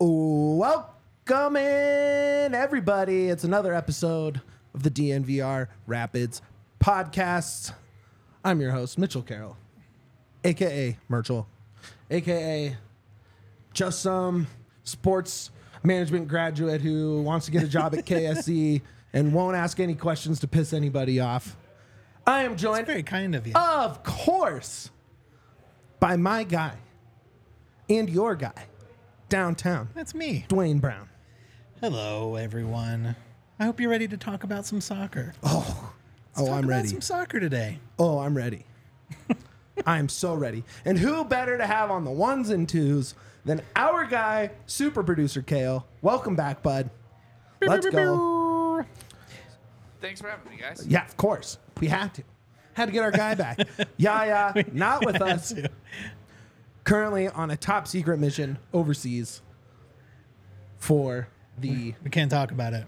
Welcome in, everybody. It's another episode of the DNVR Rapids podcast. I'm your host, Mitchell Carroll, aka Merchel, aka just some sports management graduate who wants to get a job at KSE and won't ask any questions to piss anybody off. I am joined, Very kind of you. of course, by my guy and your guy downtown, That's me. Duane Brown. Hello, everyone. I hope you're ready to talk about some soccer. Oh, oh Let's talk I'm about ready. Some soccer today. Oh, I'm ready. I am so ready. And who better to have on the ones and twos than our guy, super producer Kale? Welcome back, bud. Let's go. Thanks for having me, guys. Yeah, of course. We had to. Had to get our guy back. Yaya, not with us. Currently on a top secret mission overseas for the. We can't talk about it.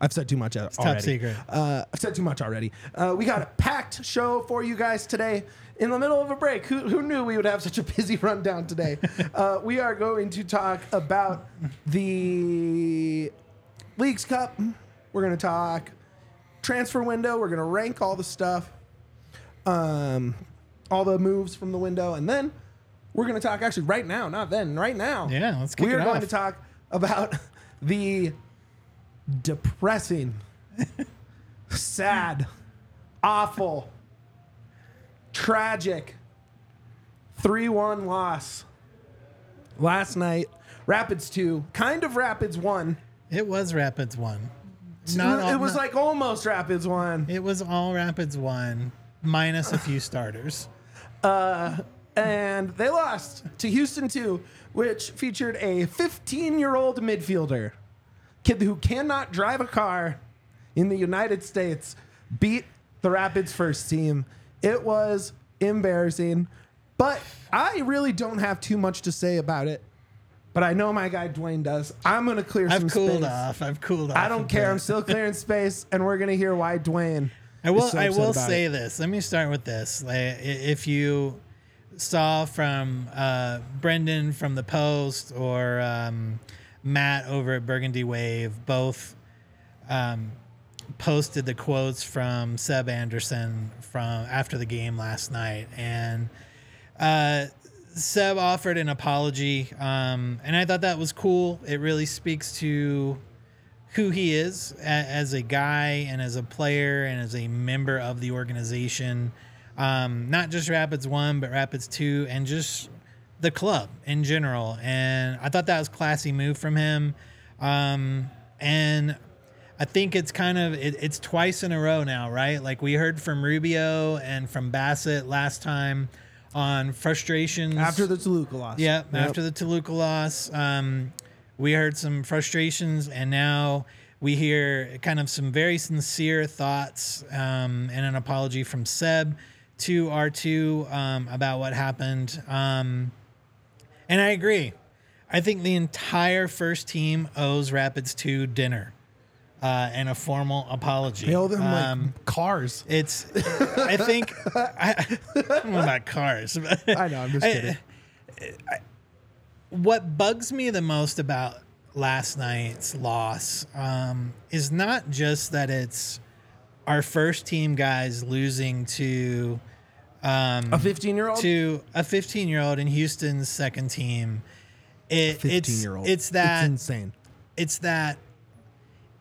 I've said too much already. top secret. Uh, I've said too much already. Uh, we got a packed show for you guys today in the middle of a break. Who, who knew we would have such a busy rundown today? uh, we are going to talk about the Leagues Cup. We're going to talk transfer window. We're going to rank all the stuff, um, all the moves from the window, and then we're going to talk actually right now, not then, right now. Yeah, let's kick We are it going off. to talk about the depressing, sad, awful, tragic 3 1 loss last night. Rapids 2, kind of Rapids 1. It was Rapids one. Not all- it was not- like almost Rapids 1. it was all Rapids one, minus a few starters. Uh, and they lost to Houston 2, which featured a 15 year old midfielder, kid who cannot drive a car in the United States, beat the Rapids first team. It was embarrassing, but I really don't have too much to say about it. But I know my guy Duane does. I'm going to clear some I've cooled space. off. I've cooled off. I don't care. I'm still clearing space, and we're going to hear why Duane. I will. so I will say it. this. Let me start with this. Like, if you saw from uh, Brendan from the Post or um, Matt over at Burgundy Wave, both um, posted the quotes from Seb Anderson from after the game last night, and uh, Seb offered an apology, um, and I thought that was cool. It really speaks to who he is as a guy and as a player and as a member of the organization. Um, not just Rapids One, but Rapids Two, and just the club in general. And I thought that was classy move from him. Um, and I think it's kind of it, it's twice in a row now, right? Like we heard from Rubio and from Bassett last time on frustrations After the Toluca loss. yeah, Yep. after the Toluca loss, um, we heard some frustrations, and now we hear kind of some very sincere thoughts um, and an apology from Seb to R2 um, about what happened. Um, and I agree. I think the entire first team owes Rapids 2 dinner uh, and a formal apology. They owe them Um, like cars. it's, I think, I, I don't know about cars. but- I know, I'm just I- kidding. what bugs me the most about last night's loss um, is not just that it's our first team guys losing to um, A 15 year old? to a 15 year old in Houston's second team. It, 15 it's year old. it's that It's insane. it's that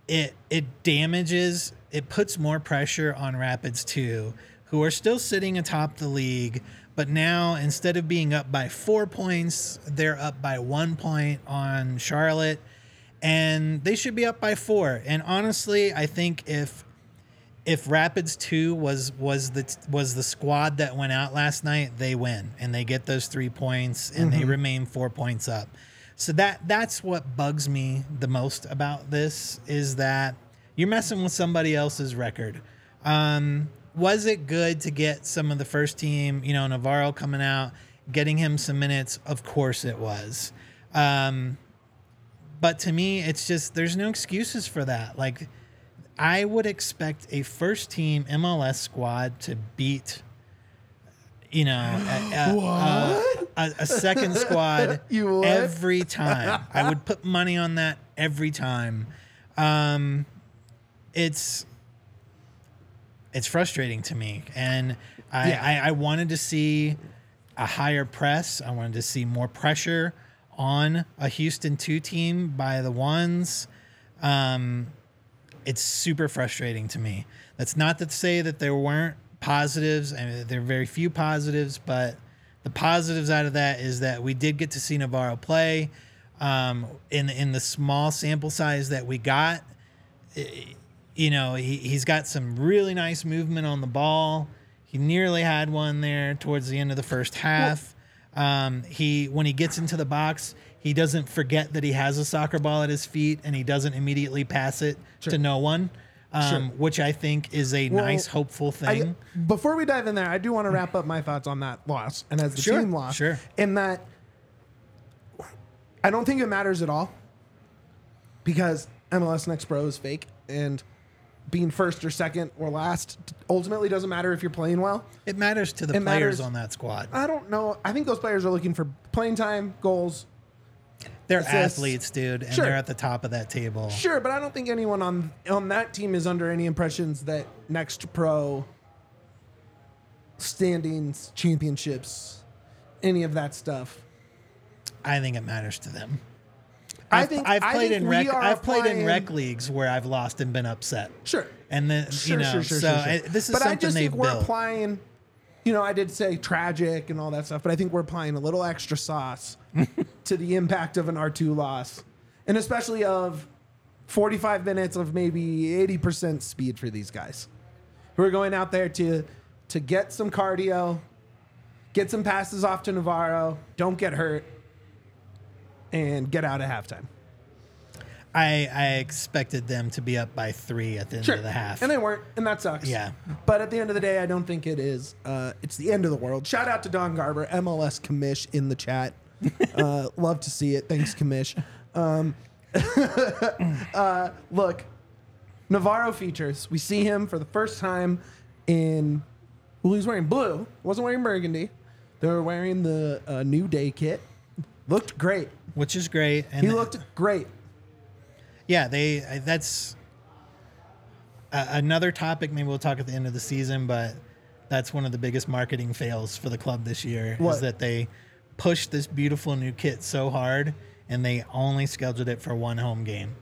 it it damages it puts more pressure on Rapids too, who are still sitting atop the league but now instead of being up by 4 points they're up by 1 point on Charlotte and they should be up by 4 and honestly I think if if Rapids 2 was was the was the squad that went out last night, they win and they get those 3 points and they remain 4 points up. So that that's what bugs me the most about this is that you're messing with somebody else's record. Um, was it good to get some of the first team, you know, Navarro coming out, getting him some minutes? Of course it was. Um, but to me, it's just there's no excuses for that. Like I would expect a first team MLS squad to beat, you know, a, a, a, a, second squad every time. I would put money on that every time. Um, it's it's frustrating to me, and I, Yeah. I, I wanted to see a higher press. I wanted to see more pressure on a Houston two team by the ones. Um, it's super frustrating to me. That's not to say that there weren't positives. I mean, there are very few positives, but the positives out of that is that we did get to see Navarro play. Um, in in the small sample size that we got, you know, he, he's got some really nice movement on the ball. He nearly had one there towards the end of the first half. Um, he when he gets into the box, he doesn't forget that he has a soccer ball at his feet, and he doesn't immediately pass it to no one, um, Sure. which I think is a Well, nice, hopeful I- thing. before we dive in there, I do want to wrap up my thoughts on that loss and as the Sure, team loss. sure. In that, I don't think it matters at all because MLS Next Pro is fake and being first or second or last ultimately doesn't matter if you're playing well. it matters to the it players matters- on that squad. I don't know. I think those players are looking for playing time, goals. They're assists. athletes, dude, and Sure. they're at the top of that table. Sure, but I don't think anyone on on that team is under any impressions that Next Pro standings, championships, any of that stuff. I think it matters to them. I I've, think I've played think in rec. I've played in rec leagues where I've lost and been upset. Sure. And then Sure, you know, sure, sure, so. I- this is but I something just they've think we're built. applying. You know, I did say tragic and all that stuff, but I think we're applying a little extra sauce to the impact of an R two loss, and especially of forty five minutes of maybe eighty percent speed for these guys, who are going out there to to get some cardio, get some passes off to Navarro, don't get hurt, and get out at halftime. I, I expected them to be up by three at the end of the half. And they weren't, and that sucks. Yeah. But at the end of the day, I don't think it is. Uh, it's the end of the world. Shout out to Don Garber, MLS commish in the chat. uh, love to see it. Thanks, commish. Um, uh, look, Navarro features. We see him for the first time in. Well, he's wearing blue. Wasn't wearing burgundy. They were wearing the uh, New Day kit. Looked great. which is great. And He looked great. Yeah, they that's another topic. Maybe we'll talk at the end of the season, but that's one of the biggest marketing fails for the club this year What? is that they pushed this beautiful new kit so hard and they only scheduled it for one home game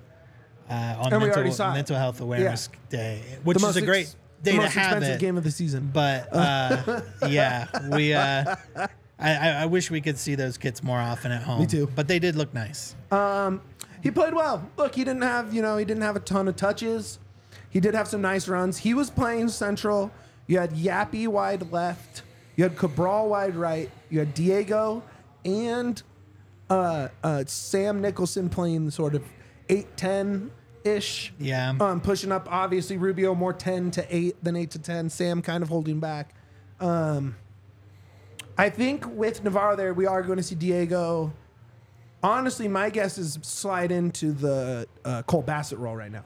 uh, on And mental, mental health awareness day, which The is a great ex- day the to have it. game of the season. But uh, yeah, we. Uh, I, I I wish we could see those kits more often at home. Me too. But they did look nice. He played well. Look, he didn't have, you know, he didn't have a ton of touches. He did have some nice runs. He was playing central. You had Yapi wide left. You had Cabral wide right. You had Diego and uh, uh, Sam Nicholson playing sort of 8 10 ish. Yeah. Um, pushing up, obviously, Rubio more 10 to 8 than 8 to 10. Sam kind of holding back. Um, I think with Navarro there, we are going to see Diego. Honestly, my guess is slide into the uh, Cole Bassett role right now.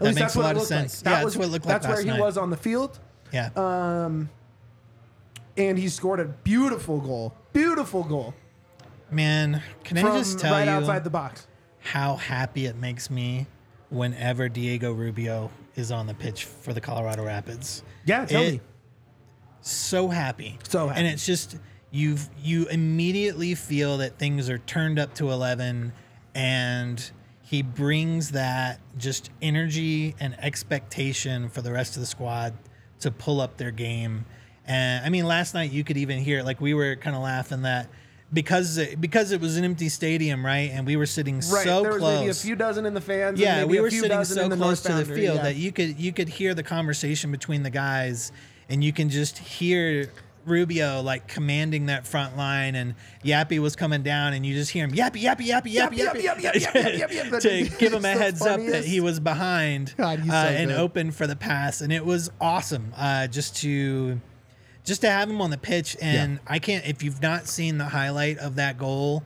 At That makes a lot of looked sense. That Yeah, that's was, what it looked like That's where he night. was on the field, Yeah. Uh, and he scored a beautiful goal. Beautiful goal Man, can I just tell right you outside the box. how happy it makes me whenever Diego Rubio is on the pitch for the Colorado Rapids? Yeah, tell It- me. so happy. So happy. And it's just you you immediately feel that things are turned up to 11 and he brings that just energy and expectation for the rest of the squad to pull up their game. And I mean last night you could even hear like we were kind of laughing that because it, because it was an empty stadium, right? And we were sitting Right, so there was close. maybe a few dozen in the fans. and Yeah, maybe we a were few sitting dozen so in the close to the field yeah. that you could you could hear the conversation between the guys, and you can just hear Rubio like commanding that front line, and Yapi was coming down, and you just hear him yappy yappy yappy yappy Yap, yappy, yap, yap, yap, yap, yap, yap, yap. to give him a heads up that he was behind God, uh, and good. open for the pass, and it was awesome. Uh, just to just to have him on the pitch, and I can't. If you've not seen the highlight of that goal,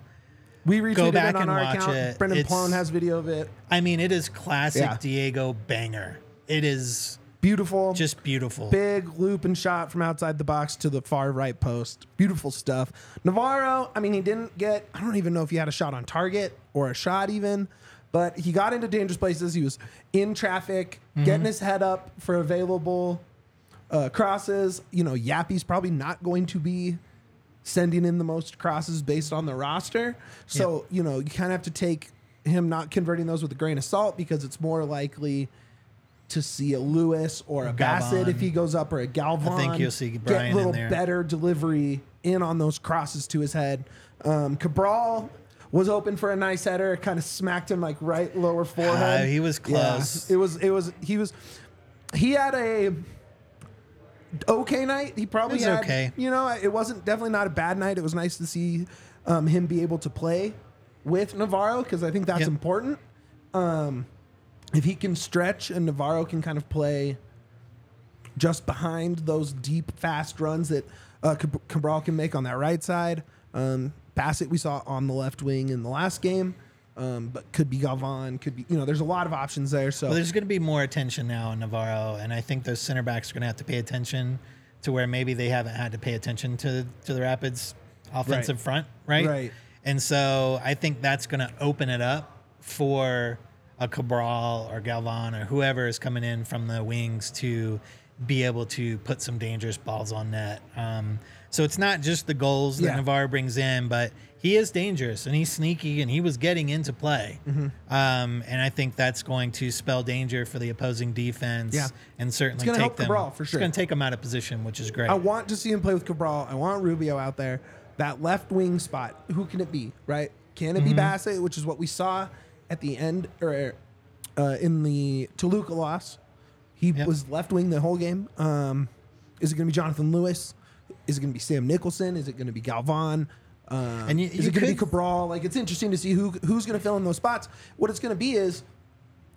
We retweeted Go back it on and our watch account. it. Brendan Ploen has video of it. I mean, it is classic Yeah. Diego banger. It is Beautiful. just beautiful. big loop and shot from outside the box to the far right post. Beautiful stuff. Navarro, I mean, he didn't get, I don't even know if he had a shot on target or a shot even, but he got into dangerous places. He was in traffic, Mm-hmm. getting his head up for available uh, crosses. You know, Yapi's probably not going to be sending in the most crosses based on the roster. So, you know, you kind of have to take him not converting those with a grain of salt because it's more likely to see a Lewis or a Bassett if he goes up or a Galvan. I think you'll see get Brian a in little there. better delivery in on those crosses to his head. Um, Cabral was open for a nice header. It kind of smacked him like right lower forehead. Uh, he was Yeah, close. it was. It was. He was. He had a okay night. He probably had. okay. You know, it wasn't definitely not a bad night. It was nice to see um, him be able to play with Navarro because I think that's Yep. important. Um, if he can stretch and Navarro can kind of play just behind those deep, fast runs that uh, Cabral can make on that right side. Um, Bassett we saw on the left wing in the last game, um, but could be Galvan, could be you know. There's a lot of options there. So Well, there's going to be more attention now on Navarro, and I think those center backs are going to have to pay attention to where maybe they haven't had to pay attention to to the Rapids' offensive Right. front, right? Right. And so I think that's going to open it up for a Cabral or Galvan or whoever is coming in from the wings to be able to put some dangerous balls on net. Um, so it's not just the goals that Yeah. Navarro brings in, but he is dangerous and he's sneaky and he was getting into play. Mm-hmm. Um, and I think that's going to spell danger for the opposing defense. Yeah. and certainly gonna take them. Cabral, for sure. It's going to take them out of position, which is great. I want to see him play with Cabral. I want Rubio out there. That left wing spot. Who can it be? Right? Can Mm-hmm. it be Bassett, which is what we saw at the end or uh, in the Toluca loss? He Yep. was left wing the whole game. Um, is it going to be Jonathan Lewis? Is it going to be Sam Nicholson? Is it going to be Galvan? Um, And you- is it going to be Cabral? Like it's interesting to see who who's going to fill in those spots. What it's going to be is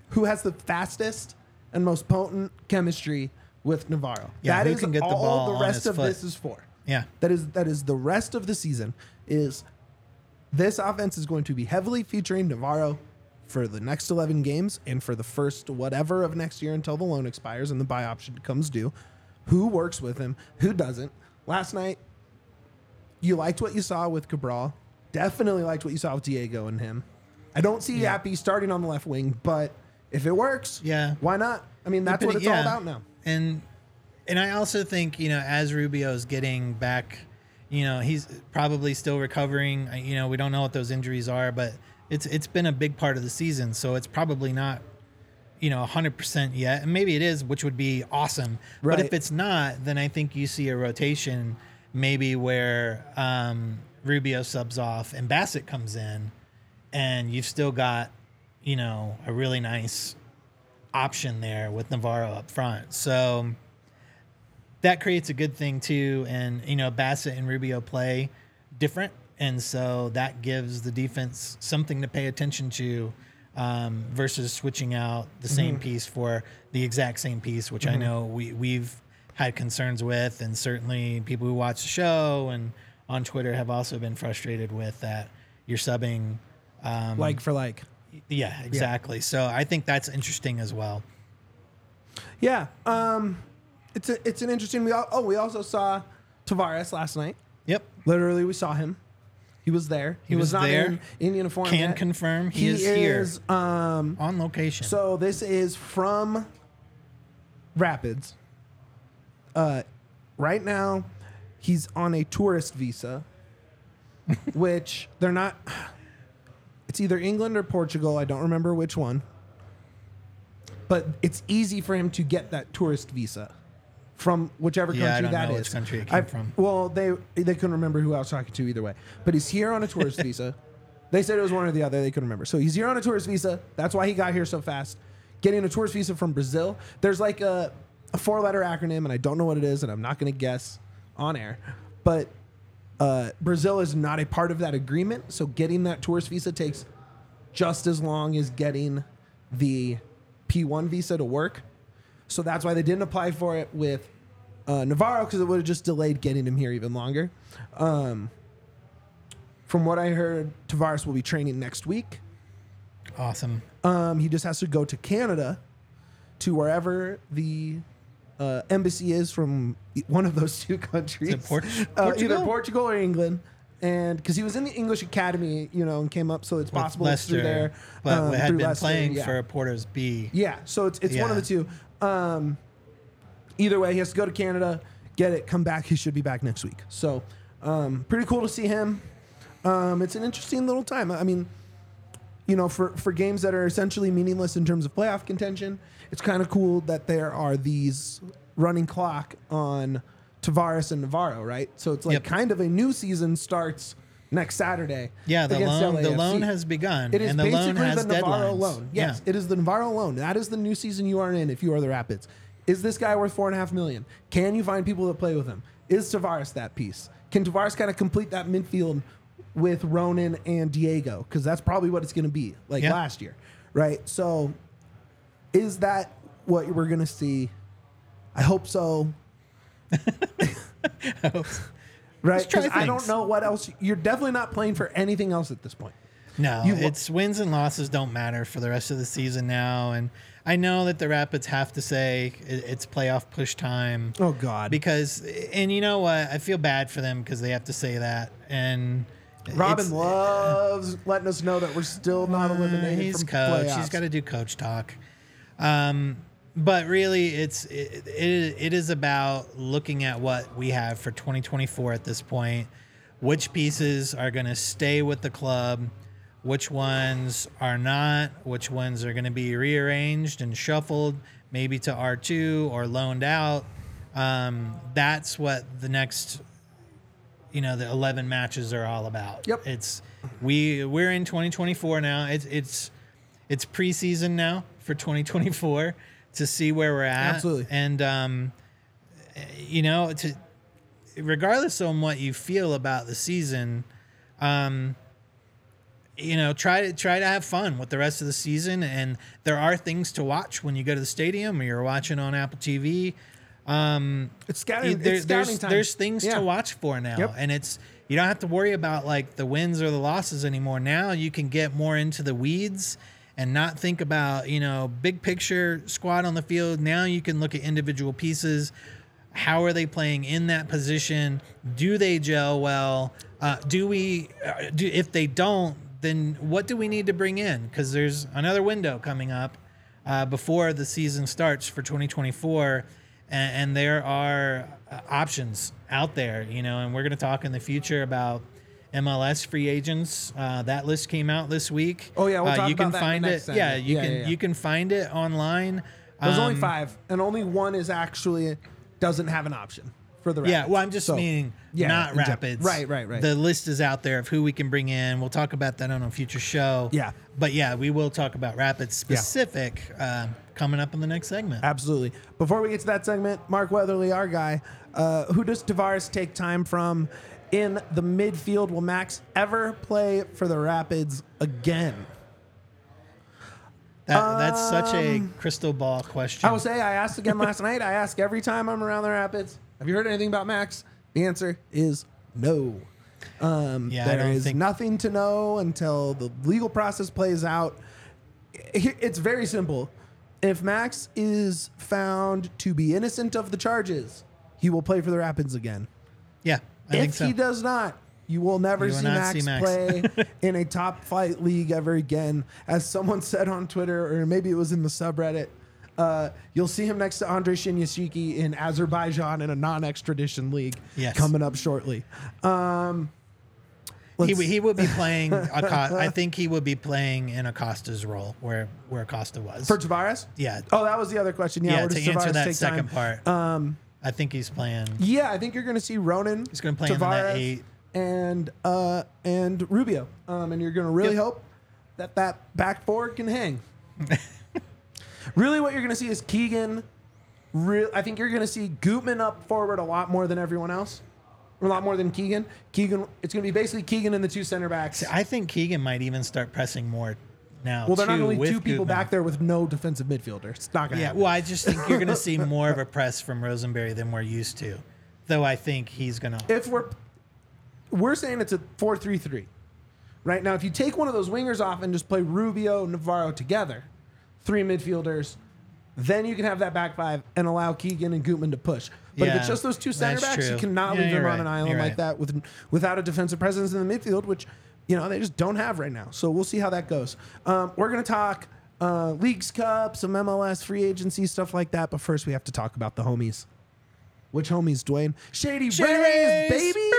who has the fastest and most potent chemistry with Navarro. Yeah, that who is can get the all ball the rest of foot. this is for. yeah. That is that is the rest of the season is this offense is going to be heavily featuring Navarro for the next 11 games and for the first whatever of next year until the loan expires and the buy option comes due. Who works with him? Who doesn't? Last night, you liked what you saw with Cabral. Definitely liked what you saw with Diego and him. I don't see Yapi starting on the left wing, but if it works, Yeah. why not? I mean, that's what it's Depending- all about now. And and I also think you know as Rubio's getting back, you know he's probably still recovering. You know we don't know what those injuries are, but it's it's been a big part of the season, so it's probably not you know 100% yet and maybe it is which would be awesome. But if it's not then i think you see a rotation maybe where um, rubio subs off and bassett comes in and you've still got you know a really nice option there with navarro up front. So that creates a good thing too and you know bassett and rubio play different and so that gives the defense something to pay attention to um, versus switching out the same piece for the exact same piece which i know we, we've had concerns with and certainly people who watch the show and on twitter have also been frustrated with that you're subbing um, Like for like. yeah exactly so i think that's interesting as well Yeah. Um, it's a, it's an interesting. We all, oh we also saw Tavares last night. yep Literally, we saw him. He was there. He, He was not there. in, in uniform. Can yet. confirm he he is here. Um, on location so this is from Rapids. Uh, right now, he's on a tourist visa, which they're not. It's either England or Portugal. I don't remember which one. But it's easy for him to get that tourist visa from whichever country Yeah, I don't that know is. which country it came I've- from. Well, they they couldn't remember who I was talking to either way. But he's here on a tourist visa. They said it was one or the other. They couldn't remember. So he's here on a tourist visa. That's why he got here so fast. Getting a tourist visa from Brazil. There's like a, a four letter acronym, and I don't know what it is, and I'm not going to guess on air, but uh, Brazil is not a part of that agreement. So getting that tourist visa takes just as long as getting the P1 visa to work. So that's why they didn't apply for it with uh, Navarro because it would have just delayed getting him here even longer. Um, from what I heard, Tavares will be training next week. Awesome. Um, he just has to go to Canada, to wherever the uh, embassy is from one of those two countries, Port- Uh, either Portugal? Portugal or England. And because he was in the English Academy, you know, and came up, so it's With possible it's through there. but um, had through been Leicester, playing yeah. for Porto's B. Yeah, so it's it's one of the two. Um, either way, he has to go to Canada, get it, come back. He should be back next week. So um, pretty cool to see him. Um, it's an interesting little time. I mean, you know, for for games that are essentially meaningless in terms of playoff contention, it's kind of cool that there are these running clock on Tavares and Navarro, right? So it's like Yep. kind of a new season starts next Saturday. Yeah, the loan the loan has begun, It is and the basically loan has the Navarro deadlines. loan. Yes, Yeah. it is the Navarro loan. That is the new season you are in if you are the Rapids. Is this guy worth four and a half million? Can you find people that play with him? Is Tavares that piece? Can Tavares kind of complete that midfield with Ronan and Diego? Because that's probably what it's going to be like Yeah. last year, right? So, is that what we're going to see? I hope so. right? Let's I don't know what else. You're definitely not playing for anything else at this point. No, You it's wins and losses don't matter for the rest of the season now, and I know that the Rapids have to say it's playoff push time. Oh, God. Because and you know what, I feel bad for them because they have to say that, and Robin loves letting us know that we're still not Uh, eliminated he's from coach. playoffs. He's got to do coach talk. Um, but really, it's it, it, it is about looking at what we have for 2024 at this point. Which pieces are going to stay with the club? Which ones are not? Which ones are going to be rearranged and shuffled, maybe to R2 or loaned out? Um, that's what the next you know the 11 matches are all about Yep. it's we we're in 2024 now it's it's it's preseason now for 2024 to see where we're at Absolutely. and um you know to regardless on what you feel about the season um you know try to try to have fun with the rest of the season and there are things to watch when you go to the stadium or you're watching on apple tv um It's scouting. there- it's scouting there's time. there's things Yeah. to watch for now, Yep. and it's you don't have to worry about like the wins or the losses anymore. Now you can get more into the weeds and not think about you know big picture squad on the field. Now you can look at individual pieces. How are they playing in that position? Do they gel well? Uh, do we? Uh, do if they don't, then what do we need to bring in? Because there's another window coming up uh, before the season starts for 2024 and, and there are uh, options out there, you know, and we're going to talk in the future about MLS free agents. Uh, that list came out this week. Oh, yeah, we'll uh, you can find it. Yeah, you Yeah, can yeah, yeah. you can find it online. There's only Um, five, and only one is actually doesn't have an option for the Rapids. Yeah, well, I'm just So, meaning yeah, not rapids. Right, right, right. The list is out there of who we can bring in. We'll talk about that on a future show. Yeah. but yeah, we will talk about rapids specific um, coming up in the next segment. Absolutely. Before we get to that segment, Mark Weatherly, our guy, uh, who does Tavares take time from in the midfield? Will Max ever play for the Rapids again? That, that's such a crystal ball question. I will say I asked again last night. I ask every time I'm around the Rapids. Have you heard anything about Max? The answer is no. Um, Yeah, there is think- nothing to know until the legal process plays out. It's very simple. If Max is found to be innocent of the charges, he will play for the Rapids again. yeah, I if so. he does not, you will never You will see, Max see Max. play in a top flight league ever again. As someone said on Twitter, or maybe it was in the subreddit, uh, you'll see him next to Andrei Shinyashiki in Azerbaijan in a non-extradition league Yes. coming up shortly. Um, he, he would be playing. Acosta, I think he would be playing in Acosta's role where where Acosta was. for Tavares. yeah, Oh, that was the other question. Yeah, yeah. To does answer Tavares that second time? part, um, I think he's playing. Yeah, I think you're going to see Ronan. He's gonna play him in that eight. and uh, and Rubio, um, and you're going to really Yep. hope that that back four can hang. really, what you're going to see is Keegan. Re- I think you're going to see Gutman up forward a lot more than everyone else. a lot more than Keegan. Keegan, it's going to be basically Keegan and the two center backs. I think Keegan might even start pressing more now. well, they're not too, only with two people back there with no defensive midfielder. It's not going to Yeah, happen. well, I just think you're going to see more of a press from Rosenberry than we're used to. Though I think he's going to. if we're we're saying it's a 4-3-3 right now if you take one of those wingers off and just play rubio and navarro together three midfielders then you can have that back five and allow keegan and gutman to push but if Yeah, it's just those two center that's backs you true. cannot Yeah, leave them you're on an island You're like right. that with without a defensive presence in the midfield which you know they just don't have right now so we'll see how that goes um, we're going to talk uh, leagues cup some mls free agency stuff like that but first we have to talk about the homies which homies, Duane? Shady, Shady Rays, baby.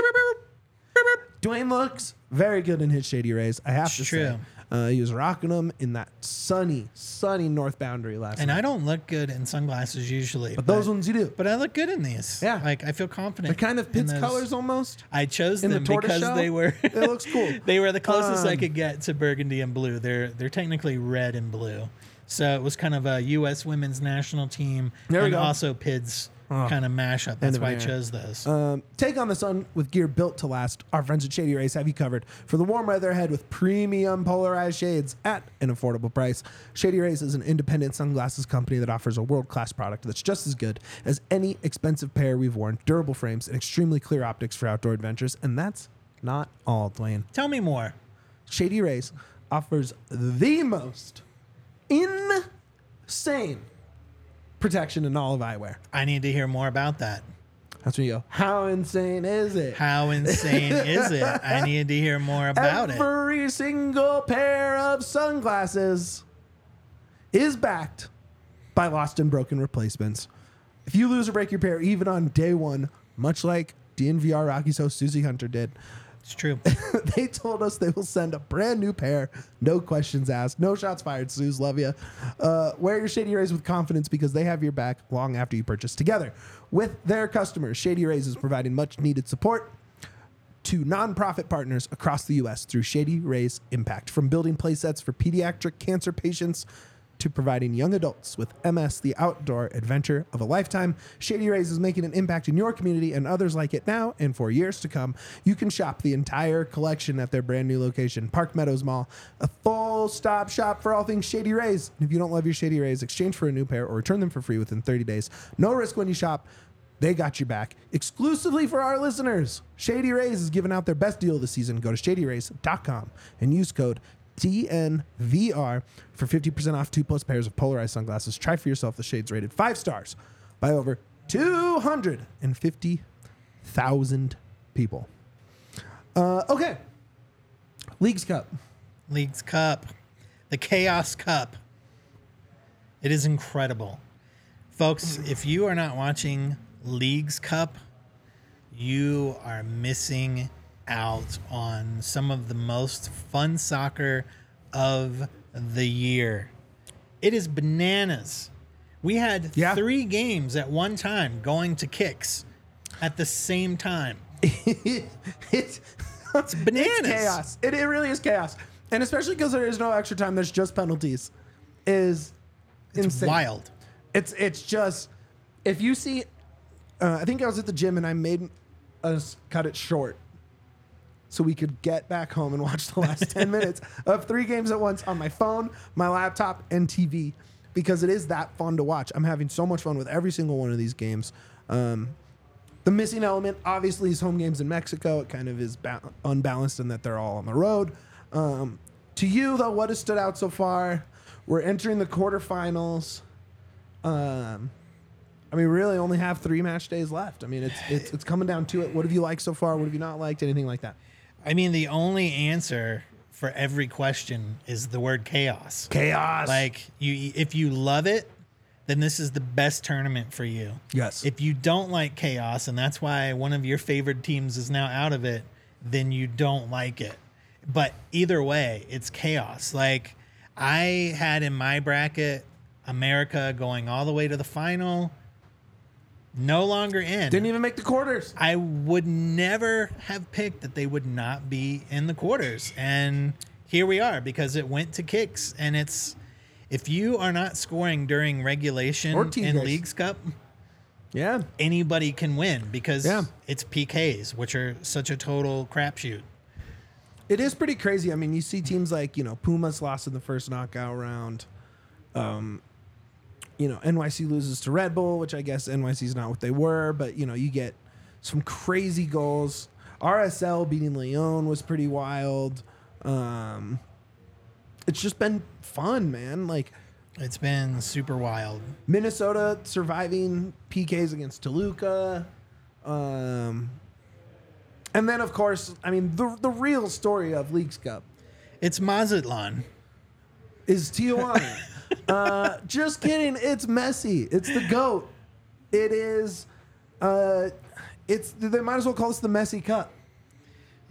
Duane looks very good in his Shady Rays. I have It's to true. say. Uh, he was rocking them in that sunny, sunny north boundary last And night. I don't look good in sunglasses usually. but those ones you do. But I look good in these. Yeah. Like I feel confident. They're kind of in Pitts those. colors almost. I chose in the them tortoise because shell. they were. It looks cool. they were the closest I Um, could get to burgundy and blue. They're they're technically red and blue, so it was kind of a U.S. women's national team There we and go. also PIDS kind of mashup. That's why I chose those. Um, take on the sun with gear built to last. Our friends at Shady Rays have you covered for the warm weather ahead with premium polarized shades at an affordable price. Shady Rays is an independent sunglasses company that offers a world class product that's just as good as any expensive pair we've worn. Durable frames and extremely clear optics for outdoor adventures. And that's not all, Duane. Tell me more. Shady Rays offers the most insane protection in all of eyewear. I need to hear more about that. That's when you go, how insane is it? How insane is it? I need to hear more about it. Every single pair of sunglasses is backed by lost and broken replacements. If you lose or break your pair, even on day one, much like DNVR Rocky's host Susie Hunter did, It's true. they told us they will send a brand new pair, no questions asked, no shots fired. Suze, love you. Uh, wear your Shady Rays with confidence because they have your back long after you purchase together. With their customers, Shady Rays is providing much needed support to nonprofit partners across the U.S. through Shady Rays Impact. From building playsets for pediatric cancer patients to providing young adults with MS the outdoor adventure of a lifetime, Shady Rays is making an impact in your community and others like it now and for years to come. You can shop the entire collection at their brand new location, Park Meadows Mall, a full stop shop for all things Shady Rays. And if you don't love your Shady Rays, exchange for a new pair or return them for free within 30 days. No risk when you shop. They got your back exclusively for our listeners. Shady Rays is giving out their best deal this season. Go to shadyrays.com and use code DNVR for 50% off two plus pairs of polarized sunglasses. Try for yourself the shades rated five stars by over 250,000 people. Uh, okay. Leagues Cup. Leagues Cup, the Chaos Cup. It is incredible. Folks, if you are not watching Leagues Cup, you are missing out on some of the most fun soccer of the year. It is bananas. We had Yeah. three games at one time going to kicks at the same time. it's, it's bananas. chaos. It, it really is chaos. And especially because there is no extra time, there's just penalties. Is It's insane. wild. It's it's just if you see, uh, I think I was at the gym and I made us cut it short, so we could get back home and watch the last ten minutes of three games at once on my phone, my laptop, and TV, because it is that fun to watch. I'm having so much fun with every single one of these games. Um, the missing element, obviously, is home games in Mexico. It kind of is ba- unbalanced in that they're all on the road. Um, to you, though, what has stood out so far? We're entering the quarterfinals. Um, I mean, we really only have three match days left. I mean, it's it's it's coming down to it. What have you liked so far? What have you not liked? Anything like that? I mean, the only answer for every question is the word chaos. Chaos. Like you, if you love it, then this is the best tournament for you. Yes. If you don't like chaos, and that's why one of your favorite teams is now out of it, then you don't like it. But either way, it's chaos. Like I had in my bracket, America going all the way to the final, no longer in. Didn't even make the quarters. I would never have picked that they would not be in the quarters. And here we are because it went to kicks. And it's if you are not scoring during regulation in. Leagues Cup, Yeah. anybody can win because Yeah. it's PKs, which are such a total crapshoot. It is pretty crazy. I mean, you see teams like, you know, Pumas lost in the first knockout round. Um, you know, NYC loses to Red Bull, which I guess NYC is not what they were, but, you know, you get some crazy goals. RSL beating Leon was pretty wild. Um, it's just been fun, man. Like, It's been super wild. Minnesota surviving PKs against Toluca. Um, and then, of course, I mean, the, the real story of Leagues Cup It's Mazatlan. is Tijuana. uh, just kidding. It's Messi. It's the GOAT. It is, uh, it's, they might as well call this the Messi Cup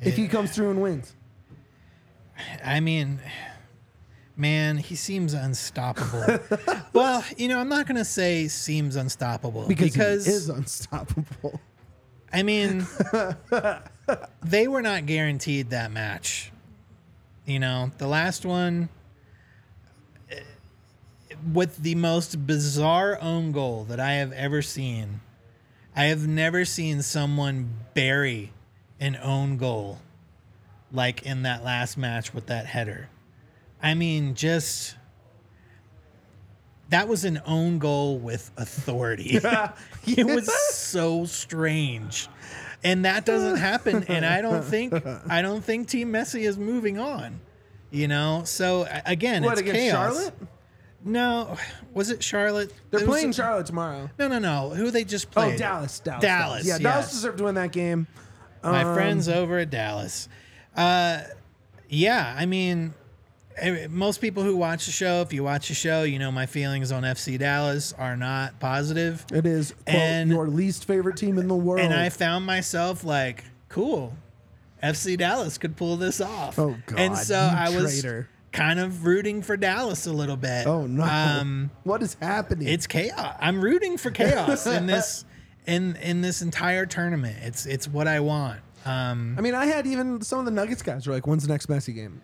if he comes through and wins. I mean, man, he seems unstoppable. well, you know, I'm not going to say seems unstoppable Because, because, he is unstoppable. I mean, they were not guaranteed that match. You know, the last one with the most bizarre own goal that I have ever seen. I have never seen someone bury an own goal like in that last match with that header. I mean, just that was an own goal with authority. it was so strange. And that doesn't happen and I don't think I don't think Team Messi is moving on. You know? So again, What, it's against chaos. Charlotte? No, was it Charlotte? They're It was- playing Charlotte tomorrow. No, no, no. Who they just played? Oh, Dallas, Dallas, Dallas, Yeah, Dallas yes. deserved to win that game. my Um, friends over at Dallas. Uh, yeah, I mean, eh, most people who watch the show, if you watch the show, you know my feelings on FC Dallas are not positive. It is quote, And- your least favorite team in the world. And I found myself like, cool, FC Dallas could pull this off. Oh, God, And so you I was traitor. Kind of rooting for Dallas a little bit. oh no, Um, what is happening? it's chaos. I'm rooting for chaos in this in in this entire tournament. It's it's what I want. Um, I mean, I had even some of the Nuggets guys were like, "When's the next Messi game?"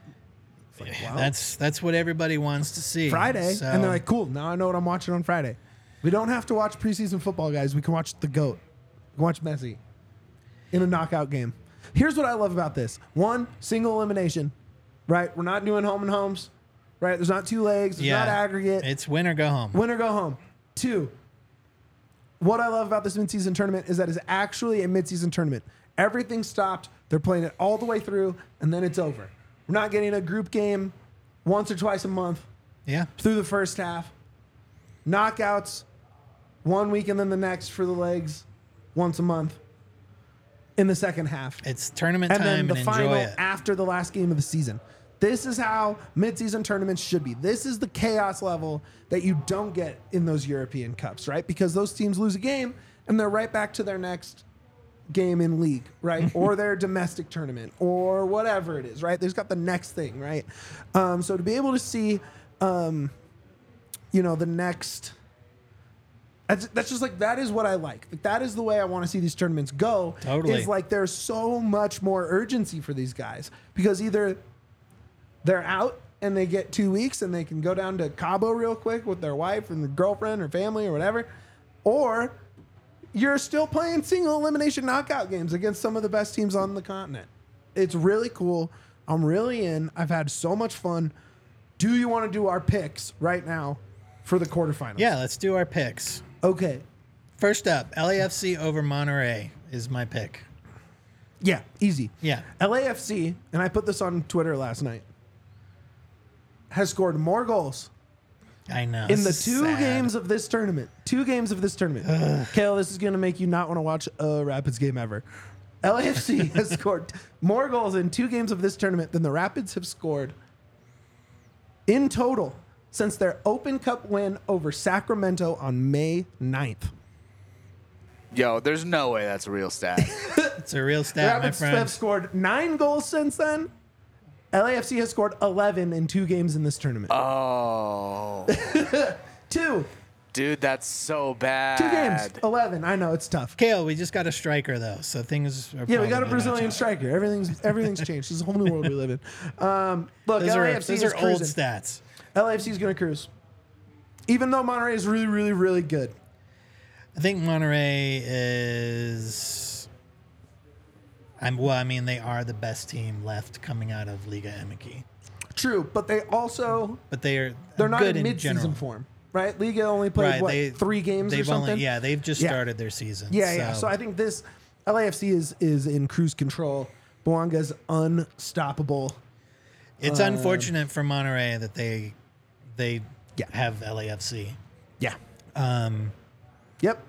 Like, wow. That's that's what everybody wants to see. Friday, So- and they're like, "Cool, now I know what I'm watching on Friday." We don't have to watch preseason football, guys. We can watch the goat. We can watch Messi in a knockout game. Here's what I love about this: one, single elimination. Right, we're not doing home and homes. Right, there's not two legs. There's yeah, not aggregate. It's win or go home. Win or go home. Two, what I love about this midseason tournament is that it's actually a midseason tournament. Everything stopped. They're playing it all the way through, and then it's over. We're not getting a group game once or twice a month Yeah, through the first half. Knockouts, one week and then the next for the legs, once a month in the second half it's tournament and then the and final enjoy it. after the last game of the season. This is how midseason tournaments should be. This is the chaos level that you don't get in those European Cups, right? Because those teams lose a game and they're right back to their next game in league, right? or their domestic tournament or whatever it is, right? They've got the next thing, right? Um, so to be able to see, um, you know, the next that's, that's just like that is what I like. Like that is the way I want to see these tournaments go. Totally. Is like there's so much more urgency for these guys because either they're out and they get two weeks and they can go down to Cabo real quick with their wife and their girlfriend or family or whatever, or you're still playing single elimination knockout games against some of the best teams on the continent. It's really cool. I'm really in. I've had so much fun. Do you want to do our picks right now for the quarterfinals? Yeah, let's do our picks. Okay. First up, LAFC over Monterrey is my pick. Yeah, easy. Yeah. LAFC, and I put this on Twitter last night, has scored more goals I know. in the two sad. games of this tournament. Two games of this tournament. Kale, this is going to make you not want to watch a Rapids game ever. LAFC has scored more goals in two games of this tournament than the Rapids have scored in total since their Open Cup win over Sacramento on May 9th. Yo, there's no way that's a real stat. It's a real The stat, my Rapids have scored nine goals since then. LAFC has scored 11 in two games in this tournament. oh, two. dude, that's so bad. Two games. 11. I know, it's tough. Kale, we just got a striker though, so things. Are Yeah, we got a Brazilian striker. Everything's everything's changed. This is a whole new world we live in. Um, look, Those are those is are old cruising. stats. LAFC is going to cruise. Even though Monterrey is really, really, really good. I think Monterrey is. I'm well. I mean, they are the best team left coming out of Liga MX, True, but they also but they are they're not good in mid-season general. form, right? Liga only played Right, what they- three games They've or something. only yeah, they've just Yeah. started their season. Yeah, yeah. So I think this LAFC is is in cruise control. Bouanga's unstoppable. it's unfortunate for Monterrey that they they Yeah. have LAFC. Yeah. Um, Yep.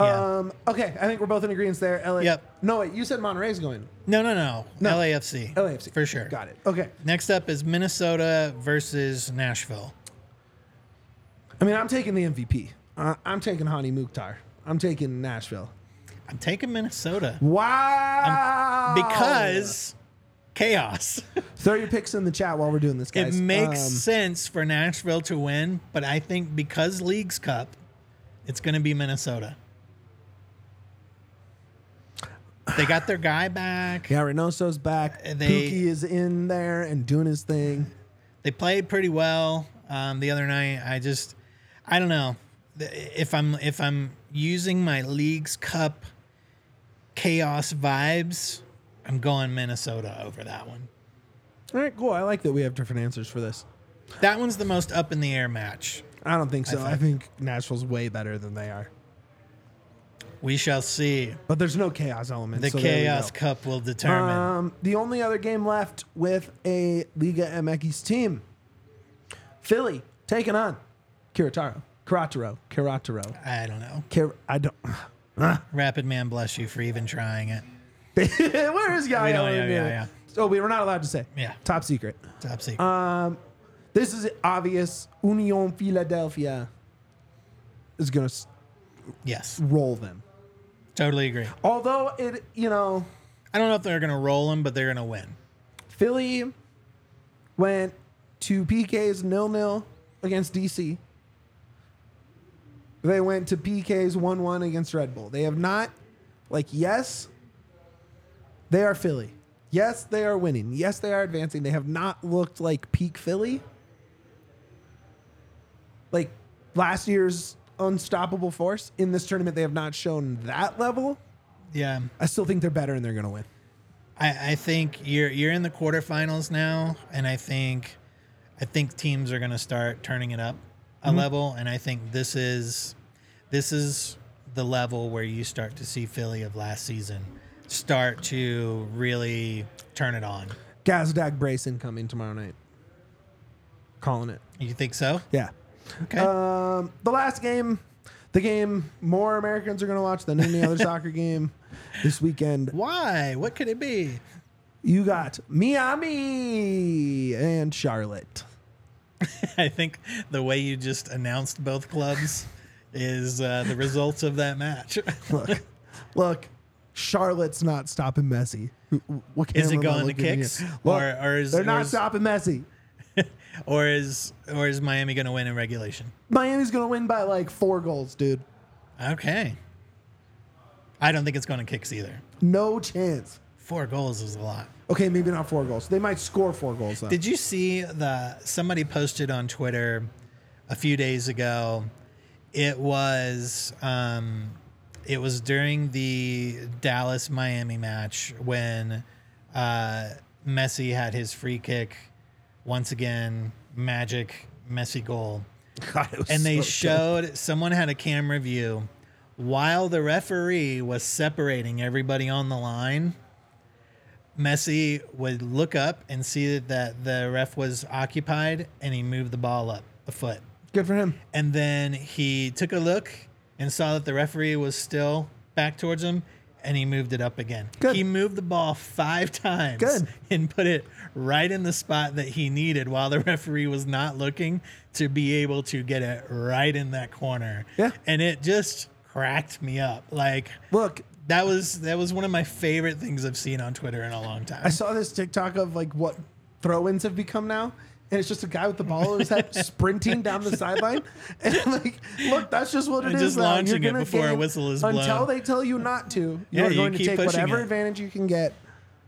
Yeah. Um, okay, I think we're both in agreement there. LA. Yep. No, wait. You said Monterrey's going. no, no, no, No. LAFC. LAFC for sure. Got it. Okay. Next up is Minnesota versus Nashville. I mean, I'm taking the MVP. Uh, I'm taking Hani Mukhtar. I'm taking Nashville. I'm taking Minnesota Wow. because chaos. throw your picks in the chat while we're doing this, It makes Um, sense for Nashville to win, but I think because Leagues Cup, it's going to be Minnesota. They got their guy back. yeah, Reynoso's back. They- Pookie is in there and doing his thing. They played pretty well um, the other night. I just, I don't know if I'm if I'm using my Leagues Cup chaos vibes. I'm going Minnesota over that one. All right, cool. I like that we have different answers for this. That one's the most up in the air match. I don't think so. I think- think Nashville's way better than they are. We shall see. But there's no chaos element. The so Chaos. Cup will determine. Um, the only other game left with a Liga MX team, Philly taking on Querétaro, Querétaro, Querétaro. I don't know. Kir- I don't. Rapid man, bless you for even trying it. Where is Yaya? We don't- yeah, yeah, yeah. Oh, we were not allowed to say. Yeah. Top secret. Top secret. Um, this is obvious. Union Philadelphia is going to yes, roll them. Totally agree. Although it, you know, I don't know if they're going to roll them, but they're going to win. Philly went to PK's nil nil against DC. They went to PK's 1 1 against Red Bull. They have not, like, yes, they are Philly. Yes, they are winning. Yes, they are advancing. They have not looked like peak Philly. Like last year's unstoppable force in this tournament, they have not shown that level. Yeah, I still think they're better and they're going to win. I, I think you're you're in the quarterfinals now, and I think I think teams are going to start turning it up a mm-hmm. level, and I think this is this is the level where you start to see Philly of last season start to really turn it on. Gazdag Brayson coming tomorrow night. Calling it. You think so? Yeah. Okay. Um, the last game, the game more Americans are going to watch than any other soccer game this weekend. Why? What could it be? You got Miami and Charlotte. I think the way you just announced both clubs is uh, the results of that match. Look, look, Charlotte's not stopping Messi. What Is it camera am I going to kicks? Look, Or- or is- they're or not is- stopping Messi. Or is or is Miami going to win in regulation? Miami's going to win by like four goals, dude. Okay. I don't think it's going to kicks either. No chance. Four goals is a lot. Okay, maybe not four goals. They might score four goals though. Did you see the somebody posted on Twitter a few days ago? It was um, it was during the Dallas Miami match when uh, Messi had his free kick once again, magic Messi goal. God, it was and they so showed someone had a camera view while the referee was separating everybody on the line. Messi would look up and see that the ref was occupied and he moved the ball up a foot. good for him. And then he took a look and saw that the referee was still back towards him and he moved it up again. Good. He moved the ball five times Good. and put it right in the spot that he needed while the referee was not looking to be able to get it right in that corner. Yeah. And it just cracked me up. Like Look, that was that was one of my favorite things I've seen on Twitter in a long time. I saw this TikTok of like what throw-ins have become now, and it's just a guy with the ball in his head sprinting down the sideline, and like, look, that's just what it And is. just now. launching it before a whistle is blown. until they tell you not to. Yeah, You're you going to take whatever it. advantage you can get,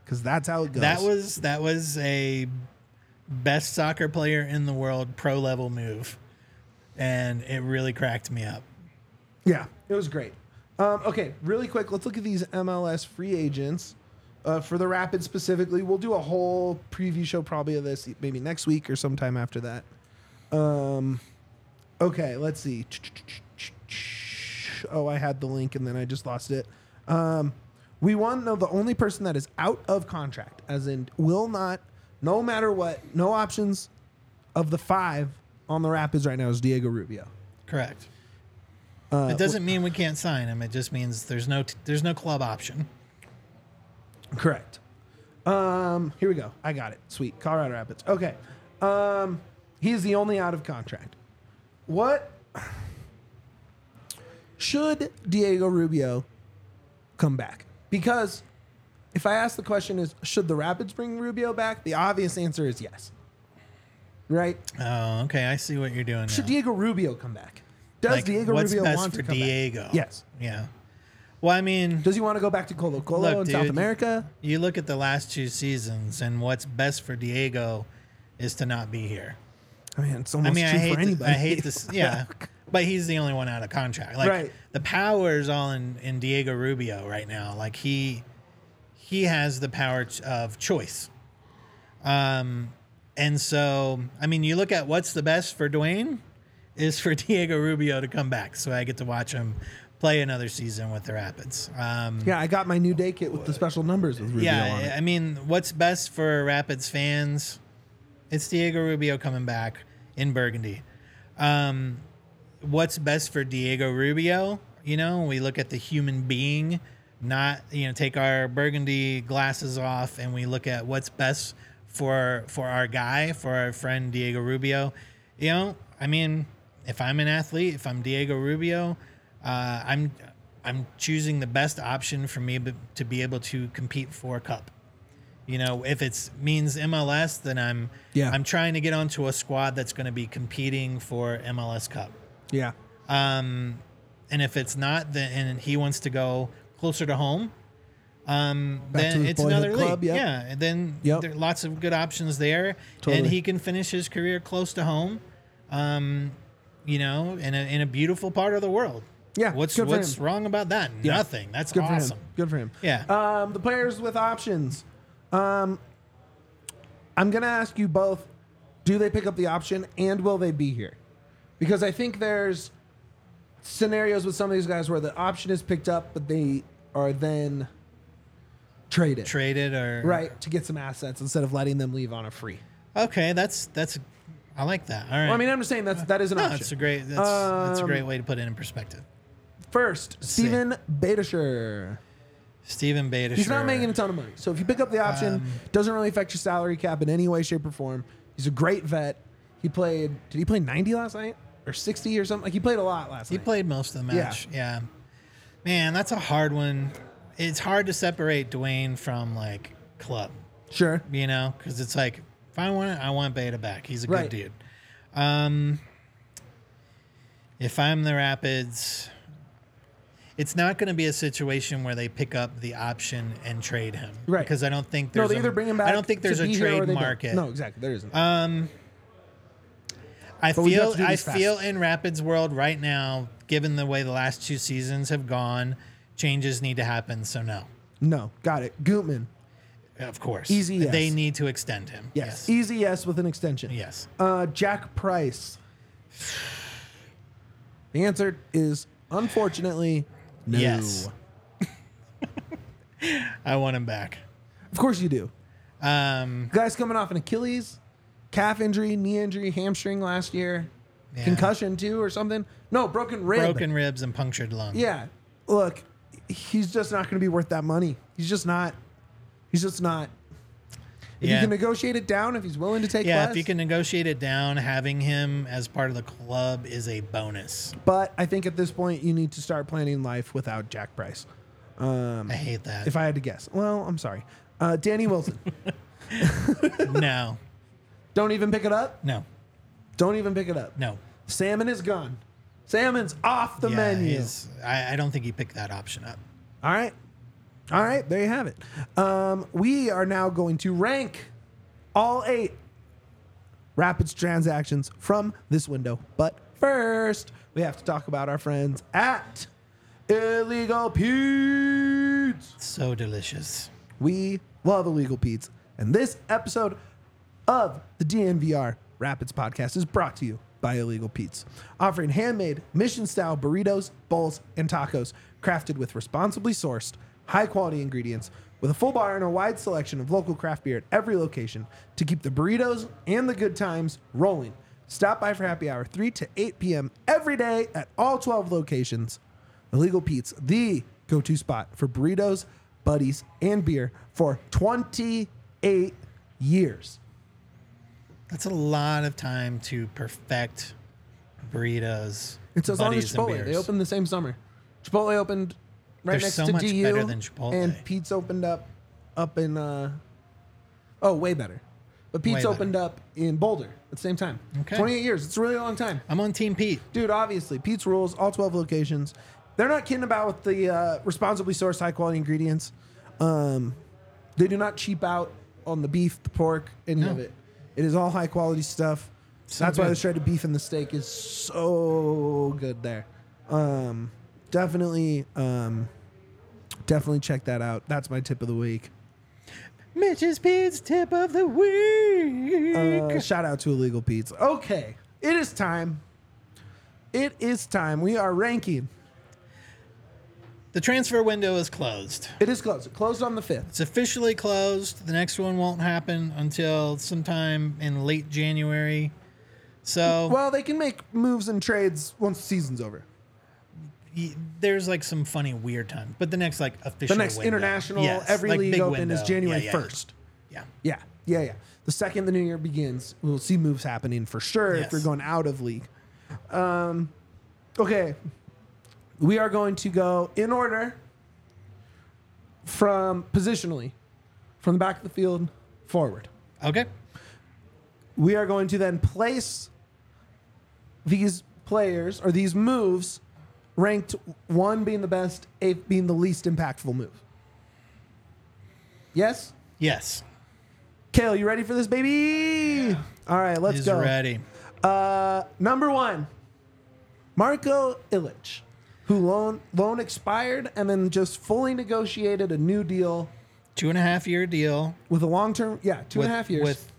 because that's how it goes. That was that was a best soccer player in the world pro level move, and it really cracked me up. yeah, it was great. Um, okay, really quick. Let's look at these MLS free agents uh, for the Rapids specifically. We'll do a whole preview show probably of this maybe next week or sometime after that. Um, okay, let's see. Oh, I had the link and then I just lost it. Um, we want to know the only person that is out of contract, as in will not, no matter what, no options of the five on the Rapids right now is Diego Rubio. Correct. Uh, it doesn't mean we can't sign him. It just means there's no t- there's no club option. Correct. Um, here we go. I got it. Sweet. Colorado Rapids. Okay. Um, he's the only out of contract. What should Diego Rubio come back? Because if I ask the question is should the Rapids bring Rubio back? The obvious answer is yes. Right? Oh, okay. I see what you're doing. Should now. Diego Rubio come back? Does Like, Diego what's Rubio best want for to come Diego? back? Yes. Yeah. Well, I mean, Does he want to go back to Colo Colo Look, in South dude, America? you look at the last two seasons, and what's best for Diego is to not be here. I mean, it's I almost mean, I true hate for to, anybody. I hate this. Yeah, but he's the only one out of contract. Like Right. the power is all in, in Diego Rubio right now. Like he he has the power ch- of choice. Um, and so I mean, you look at what's the best for Duane is for Diego Rubio to come back, so I get to watch him play another season with the Rapids. Um, Yeah, I got my new day kit with the special numbers with Rubio on yeah. I mean, what's best for Rapids fans? It's Diego Rubio coming back in Burgundy. Um, what's best for Diego Rubio? You know, we look at the human being, not you know, take our Burgundy glasses off, and we look at what's best for for our guy, for our friend Diego Rubio. You know, I mean, if I'm an athlete, if I'm Diego Rubio, uh, I'm I'm choosing the best option for me to be able to compete for a cup. You know, if it's means MLS, then I'm Yeah. I'm trying to get onto a squad that's going to be competing for MLS Cup. Yeah. Um, and if it's not, then and he wants to go closer to home, um, Back then it's another club, league. yep. Yeah, and then Yep. there are lots of good options there, Totally. and he can finish his career close to home. Um, you know, in a in a beautiful part of the world. Yeah, What's good for what's him. wrong about that? Yeah. Nothing. That's Good awesome. for him. Good for him. Yeah. Um, the players with options. Um, I'm gonna ask you both: Do they pick up the option, and will they be here? Because I think there's scenarios with some of these guys where the option is picked up, but they are then traded, Traded or right, to get some assets instead of letting them leave on a free. Okay, that's that's. I like that. All right. Well, I mean, I'm just saying that's that is an no, option. it's a great. That's, that's a Um, great way to put it in perspective. First. Steven Beitashour. Stephen Beta. He's not making a ton of money. So if you pick up the option, Um, doesn't really affect your salary cap in any way, shape, or form. He's a great vet. He played. Did he play 90 last night or 60 or something? Like he played a lot last He night. He played most of the Yeah. match. Yeah. Man, that's a hard one. It's hard to separate Duane from like club, Sure. you know, because it's like if I want it, I want Beta back. He's a Right. good dude. Um, if I'm the Rapids, it's not going to be a situation where they pick up the option and trade him, Right. Because I don't think there's No, they a- either bring him back. I don't think there's a be here or trade market. No, exactly. There isn't. Um, I But feel I fast. feel in Rapids world right now, given the way the last two seasons have gone, changes need to happen. So no, no, got it. Gutman. of course, Easy yes. They need to extend him. Yes. Easy yes with an extension. Yes. Uh, Jack Price. The answer is unfortunately no. Yes. I want him back. Of course you do. Um, Guy's coming off an Achilles, calf injury, knee injury, hamstring last year, Yeah. concussion too, or something. No, broken rib. broken ribs and punctured lung. Yeah. Look, he's just not going to be worth that money. He's just not. He's just not. If you can negotiate it down, if he's willing to take Yeah, less, if you can negotiate it down, having him as part of the club is a bonus. But I think at this point you need to start planning life without Jack Price. I hate that. If I had to guess, well, I'm sorry. Uh, Danny Wilson. no, Don't even pick it up. no, Don't even pick it up. no. Salmon is gone. Salmon's off the yeah, menu. I, I don't think he picked that option up. All right. All right. There you have it. Um, we are now going to rank all eight Rapids transactions from this window. But first, we have to talk about our friends at Illegal Pete's. So delicious. We love Illegal Pete's. And this episode of the DNVR Rapids podcast is brought to you by Illegal Pete's, offering handmade mission style burritos, bowls, and tacos crafted with responsibly sourced, high quality ingredients with a full bar and a wide selection of local craft beer at every location to keep the burritos and the good times rolling. Stop by for happy hour 3 to 8 p.m. every day at all 12 locations. Illegal Pete's, the go to spot for burritos, buddies, and beer for 28 years. That's a lot of time to perfect burritos. It's as long as buddies, and Chipotle. They beers. opened the same summer. Chipotle opened right They're next so to much DU, better than Chipotle. and Pete's opened up up in. Uh, oh, way better. But Pete's better. opened up in Boulder at the same time. Okay. 28 years. It's a really long time. I'm on Team Pete. Dude, obviously, Pete's rules, all 12 locations. They're not kidding about with the uh, responsibly sourced high quality ingredients. Um, they do not cheap out on the beef, the pork, any No. of it. It is all high quality stuff. So That's why good. the shredded beef and the steak is so good there. Um, definitely, um, definitely check that out. That's my tip of the week. Mitch's Pete's tip of the week. Uh, shout out to Illegal Pete's. Okay, it is time. It is time. We are ranking. the transfer window is closed. It is closed. It closed on the 5th. It's officially closed. The next one won't happen until sometime in late January. So Well, they can make moves and trades once the season's over. There's like some funny weird time. But the next like official The next window- international, Yes, every like league open is window. January Yeah, yeah, 1st. Yeah. Yeah, yeah, yeah. The second the new year begins, we'll see moves happening for sure if Yes. you're going out of league. Um, okay, we are going to go in order from positionally, from the back of the field forward. Okay. We are going to then place these players or these moves ranked one being the best, eight being the least impactful move. Yes? Yes. Kale, you ready for this, baby? All right, let's He's go. ready. Uh, number one, Marko Ilić, who loan loan expired and then just fully negotiated a new deal Two and a half year deal. with a long term, yeah, two and a half with, years. with with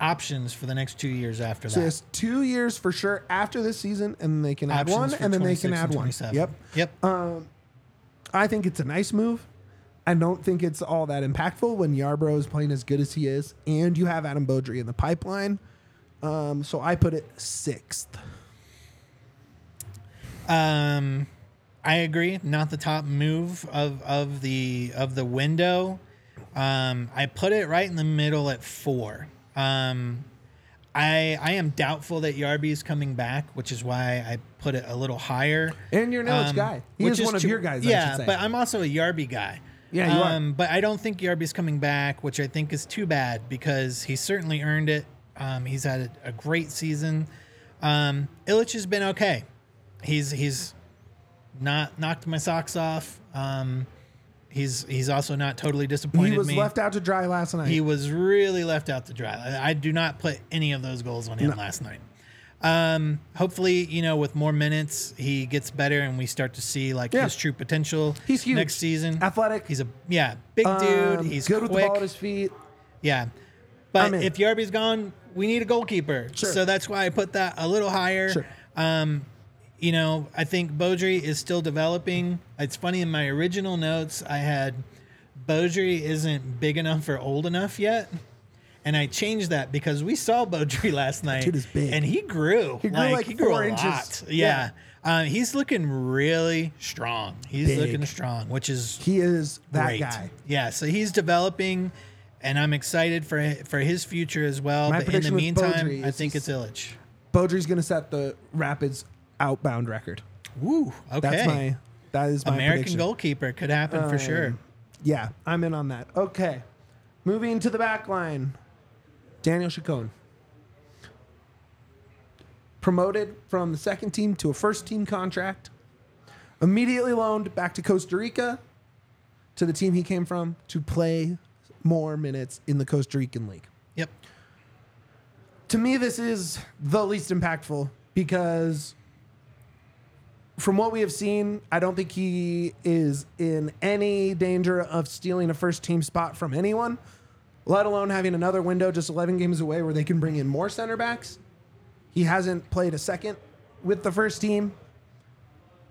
options for the next two years after so that. it's two years for sure after this season, and then they can add Options one, for and then they 26 can add and one. 27. Yep. Yep. I think it's a nice move. I don't think it's all that impactful when Yarbrough is playing as good as he is, and you have Adam Beaudry in the pipeline. Um, so I put it sixth. Um, I agree. Not the top move of of the of the window. Um, I put it right in the middle at four. Um, I I am doubtful that Yarby is coming back, which is why I put it a little higher. And you're an Ilić Um, guy. He which is one of too- your guys, I Yeah, should say. but I'm also a Yarby guy. Yeah, you are. um, But I don't think Yarby's coming back, which I think is too bad because he certainly earned it. Um, he's had a, a great season. Um, Ilić has been okay. He's he's not knocked my socks off. Um, he's he's also not totally disappointed he was me. left out to dry last night. He was really left out to dry. I I do not put any of those goals on him last night. Um, hopefully, you know, with more minutes, he gets better and we start to see like Yeah. his true potential. He's huge. next season. Athletic. He's a yeah big dude. Um, He's good with the ball at his feet. Yeah. But if Yarby's gone, we need a goalkeeper. Sure. So that's why I put that a little higher. Sure. Um, you know, I think Beaudry is still developing. It's funny in my original notes I had Beaudry isn't big enough or old enough yet. And I changed that because we saw Beaudry last night. dude is big. And he grew. He grew like he grew four a inches. lot. Yeah. Yeah. Um, he's looking really strong. He's Big. looking strong, which is He is that great. guy. Yeah, so he's developing, and I'm excited for for his future as well. My but in the meantime, Beaudry I think it's Ilić. Beaudry's going to set the Rapids outbound record. Woo. Okay. That's my. That is my American prediction. goalkeeper could happen for sure. Um, Yeah, I'm in on that. Okay, moving to the back line. Daniel Chacon. Promoted from the second team to a first team contract. Immediately loaned back to Costa Rica to the team he came from to play more minutes in the Costa Rican League. Yep. To me, this is the least impactful because from what we have seen, I don't think he is in any danger of stealing a first team spot from anyone, let alone having another window just 11 games away where they can bring in more center backs. He hasn't played a second with the first team.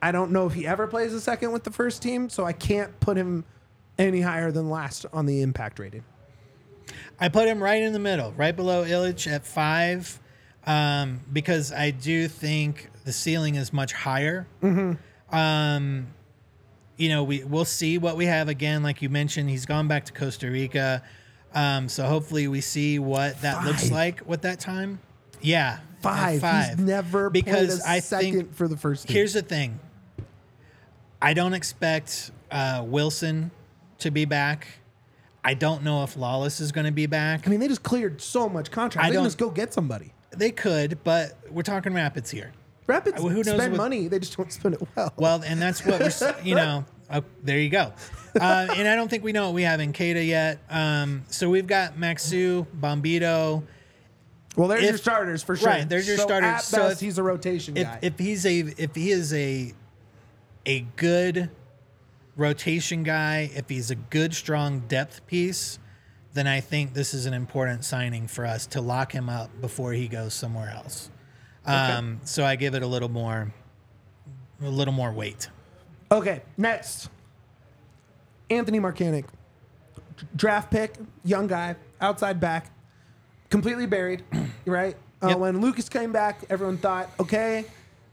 I don't know if he ever plays a second with the first team, so I can't put him any higher than last on the impact rating. I put him right in the middle, right below Ilić at five, um, because I do think the ceiling is much higher. Um, you know, we we'll see what we have again. Like you mentioned, he's gone back to Costa Rica, um, so hopefully we see what that looks like with that time. Yeah, five. Five. He's never because I second think for the first team. Here's the thing. I don't expect uh, Wilson to be back. I don't know if Lalas is going to be back. I mean, they just cleared so much contract. I They can just go get somebody. They could, but we're talking Rapids here. Rapids Well, who knows spend what- money. They just don't spend it well. Well, and that's what we're, s- you know, oh, there you go. Uh, and I don't think we know what we have in Cada yet. Um, so we've got Maxsø, Bombito. Well, there's if- your starters for sure. right, there's your So starters. At So if- he's a rotation If, guy. if he's a if he is a a good rotation guy, if he's a good strong depth piece, then I think this is an important signing for us to lock him up before he goes somewhere else. Um, so I give it a little more a little more weight. okay, next, Anthony Markanich, draft pick, young guy, outside back, completely buried. right. Uh, Yep. When Lucas came back, everyone thought, okay,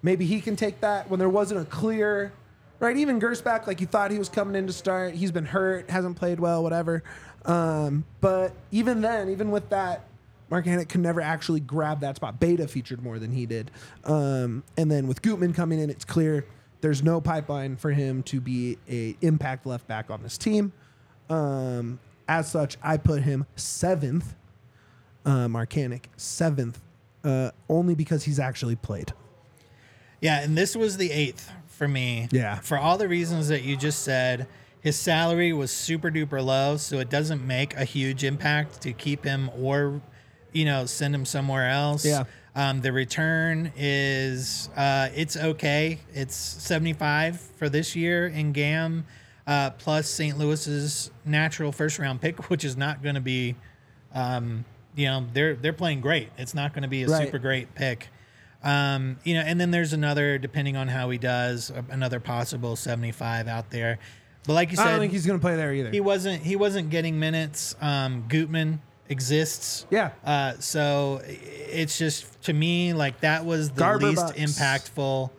maybe he can take that. When there wasn't a clear, right? Even Gersbach, like you thought he was coming in to start. He's been hurt, hasn't played well, whatever. Um, but even then, even with that, Markanich could never actually grab that spot. Beta featured more than he did. Um, and then with Gutman coming in, it's clear there's no pipeline for him to be a impact left back on this team. Um, as such, I put him seventh, uh, Markanich seventh, uh, only because he's actually played. Yeah, and this was the eighth for me. Yeah. For all the reasons that you just said, his salary was super duper low, so it doesn't make a huge impact to keep him or, you know, send him somewhere else. Yeah. Um, the return is uh, it's okay. It's seventy five for this year in GAM, uh, plus St. Louis's natural first round pick, which is not going to be, um, you know, they're they're playing great. It's not going to be a Right. super great pick. Um, you know, and then there's another, depending on how he does, another possible 75 out there. But like you said, I don't think he's going to play there either. he wasn't he wasn't getting minutes. Um, Gutman exists. Yeah. Uh, so i- it's just to me like that was the Garber least Bucks. impactful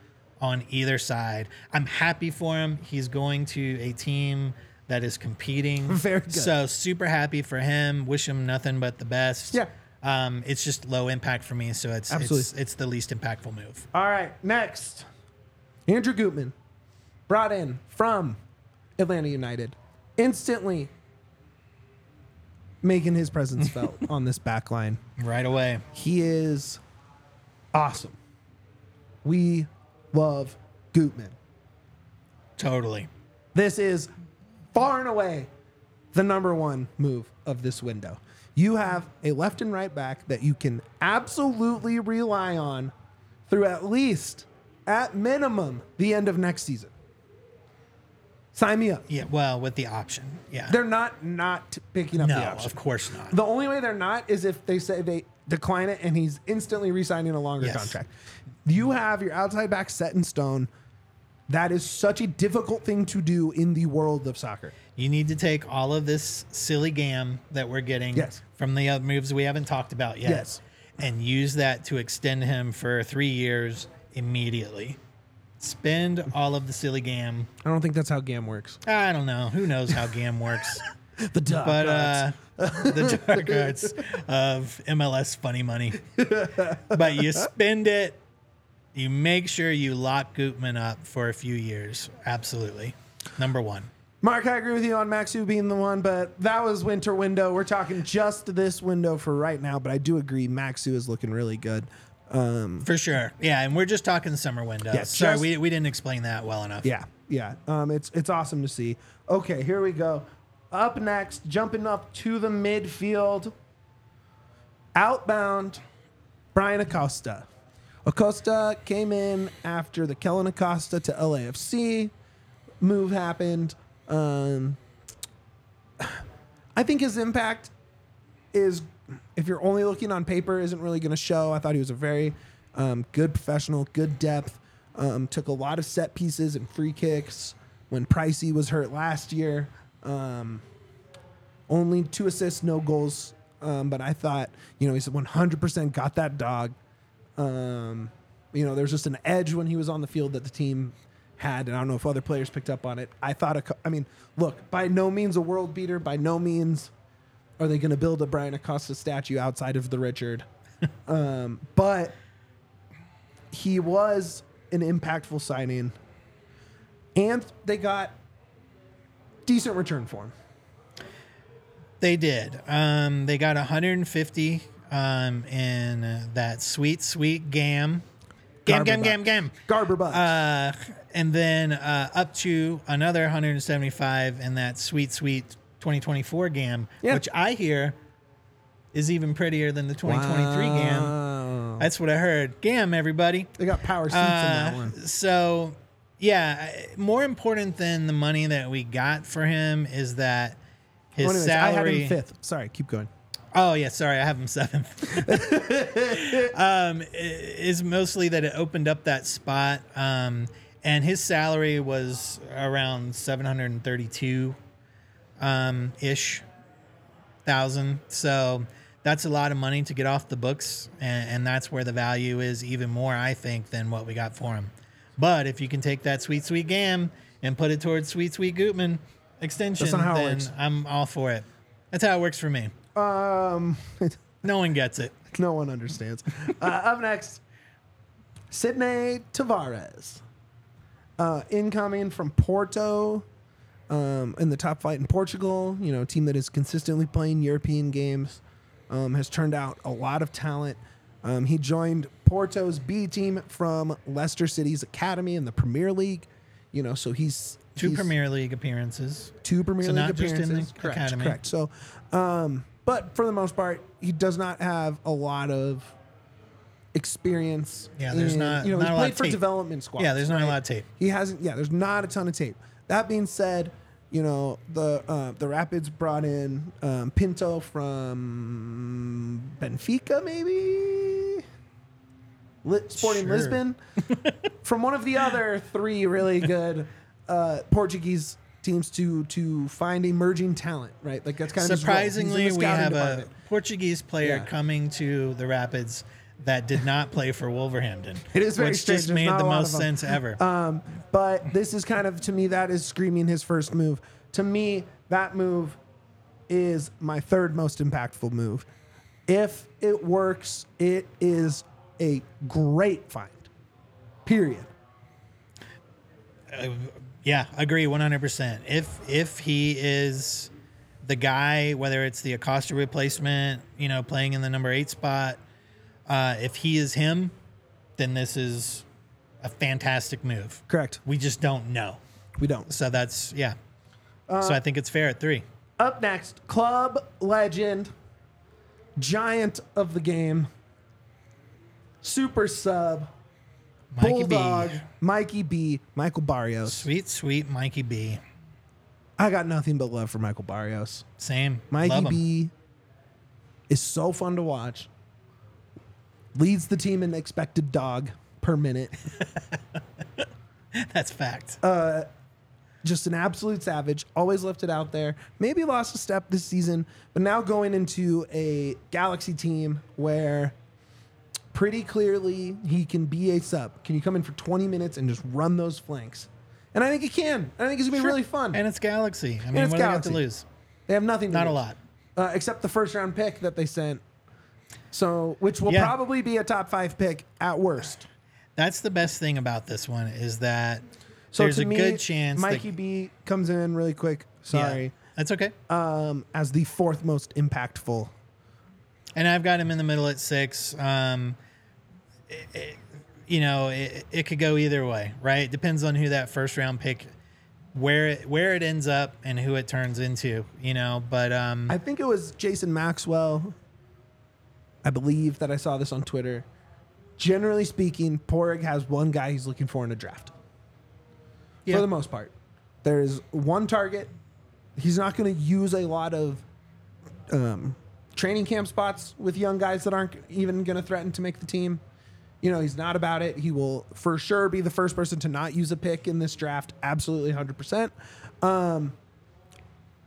on either side. I'm happy for him. He's going to a team that is competing. Very good. So super happy for him. Wish him nothing but the best. Yeah. Um, it's just low impact for me, so it's it's Absolutely. it's the least impactful move. All right, next. Andrew Gutman, brought in from Atlanta United, instantly making his presence felt on this back line. Right away. He is awesome. We love Gutman. Totally. This is far and away the number one move of this window. You have a left and right back that you can absolutely rely on through at least, at minimum, the end of next season. Sign me up. Yeah. Well, with the option. Yeah. They're not not picking up no, the option. of course not. The only way they're not is if they say they decline it and he's instantly re-signing a longer Yes. contract. You have your outside back set in stone. That is such a difficult thing to do in the world of soccer. You need to take all of this silly gam that we're getting Yes. from the other moves we haven't talked about yet, Yes. and use that to extend him for three years immediately. Spend all of the silly gam. I don't think that's how GAM works. I don't know. Who knows how gam works? The dark but arts. uh, the dark arts of MLS funny money. but you spend it. You make sure you lock Gutman up for a few years. Absolutely, number one. Mark, I agree with you on Maxsø being the one, but that was winter window. We're talking just this window for right now, but I do agree Maxsø is looking really good. Um, For sure. Yeah, and we're just talking summer window. Yeah, Sorry, just- we, we didn't explain that well enough. yeah, yeah. Um, it's it's awesome to see. Okay, here we go. Up next, jumping up to the midfield. Outbound, Bryan Acosta. Acosta came in after the Kellyn Acosta to LAFC move happened. Um, I think his impact is, if you're only looking on paper, isn't really going to show. I thought he was a very um, good professional, good depth. Um, took a lot of set pieces and free kicks when Pricey was hurt last year. Um, only two assists, no goals. Um, but I thought, you know, he's 100% got that dog. Um, you know, there's just an edge when he was on the field that the team had, and I don't know if other players picked up on it. I thought, I mean, look, by no means a world beater. By no means are they going to build a Bryan Acosta statue outside of the Richard. um, but he was an impactful signing, and they got decent return for him. They did. Um, they got 150 um, in uh, that sweet, sweet gam. Gam, gam, gam, gam. Garber bucks. Uh, and then uh, up to another 175 in that sweet, sweet 2024 gam, Yeah. which I hear is even prettier than the 2023 gam. That's what I heard. Gam, everybody. They got power seats in that Uh, one. So, yeah, more important than the money that we got for him is that his Well, anyways, I had salary. him fifth. Sorry, keep going. Oh yeah, sorry, I have him seventh. um, is mostly that it opened up that spot, um, and his salary was around seven hundred and thirty-two um, ish thousand. So that's a lot of money to get off the books, and, and that's where the value is even more, I think, than what we got for him. But if you can take that sweet, sweet Gam and put it towards sweet, sweet Gutman extension, That's not how it then. I'm all for it. That's how it works for me. Um, No one gets it. no one understands. uh, up next, Sidnei Tavares, uh, incoming from Porto, um, in the top flight in Portugal. You know, a team that is consistently playing European games, um, has turned out a lot of talent. Um, he joined Porto's B team from Leicester City's academy in the Premier League. You know, so he's Two he's- Premier League appearances. two Premier So League not just in the appearances. correct, academy. correct. So, um, but for the most part, he does not have a lot of experience. Yeah, there's in- not- You know, not he's a lot played of for tape. development squads. Yeah, there's not a lot of tape. He hasn't. Yeah, there's not a ton of tape. That being said, you know the uh, the Rapids brought in um, Pinto from Benfica, maybe. Li- Sporting Sure. Lisbon, from one of the other three really good uh, Portuguese teams to to find emerging talent. Right, like that's kind of his role. He's in the Surprisingly, we have a. Portuguese player Yeah. coming to the Rapids that did not play for Wolverhampton. It is very which strange. just There's made not the a lot most of 'em. sense ever. Um, but this is kind of to me that is screaming his first move. To me, that move is my third most impactful move. If it works, it is a great find. Period. Yeah, agree 100%. If if he is the guy, whether it's the Acosta replacement, you know, playing in the number eight spot, uh, if he is him, then this is a fantastic move. Correct. We just don't know. We don't. So that's, yeah. Uh, so I think it's fair at three. Up next, club legend, giant of the game, super sub, Mikey bulldog, B. Mikey B, Michael Barrios. Sweet, sweet Mikey B. I got nothing but love for Michael Barrios. Same. Mikey Love him. B is so fun to watch. Leads the team in expected dog per minute. That's fact. Uh, Just an absolute savage. Always left it out there. Maybe lost a step this season, but now going into a Galaxy team where pretty clearly he can be a sub. Can you come in for 20 minutes and just run those flanks? And I think he can. I think it's gonna be Sure. really fun. and it's Galaxy. I mean, it's what do they got to lose? They have nothing. To Not a lot. uh, except the first round pick that they sent. So, which will Yeah. probably be a top five pick at worst. That's the best thing about this one is that So there's a me, good chance Mikey that, B comes in really quick. Yeah, Sorry, that's okay. um, as the fourth most impactful. and I've got him in the middle at six. Um, it- it- you know, it, it could go either way, right? It Depends on who that first round pick, where it, where it ends up, and who it turns into. You know, but um, I think it was Jason Maxwell. I believe that I saw this on Twitter. generally speaking, Pádraig has one guy he's looking for in a draft. Yeah. For the most part, there's one target. He's not going to use a lot of um, training camp spots with young guys that aren't even going to threaten to make the team. You know, he's not about it. He will for sure be the first person to not use a pick in this draft. Absolutely, hundred percent. Um,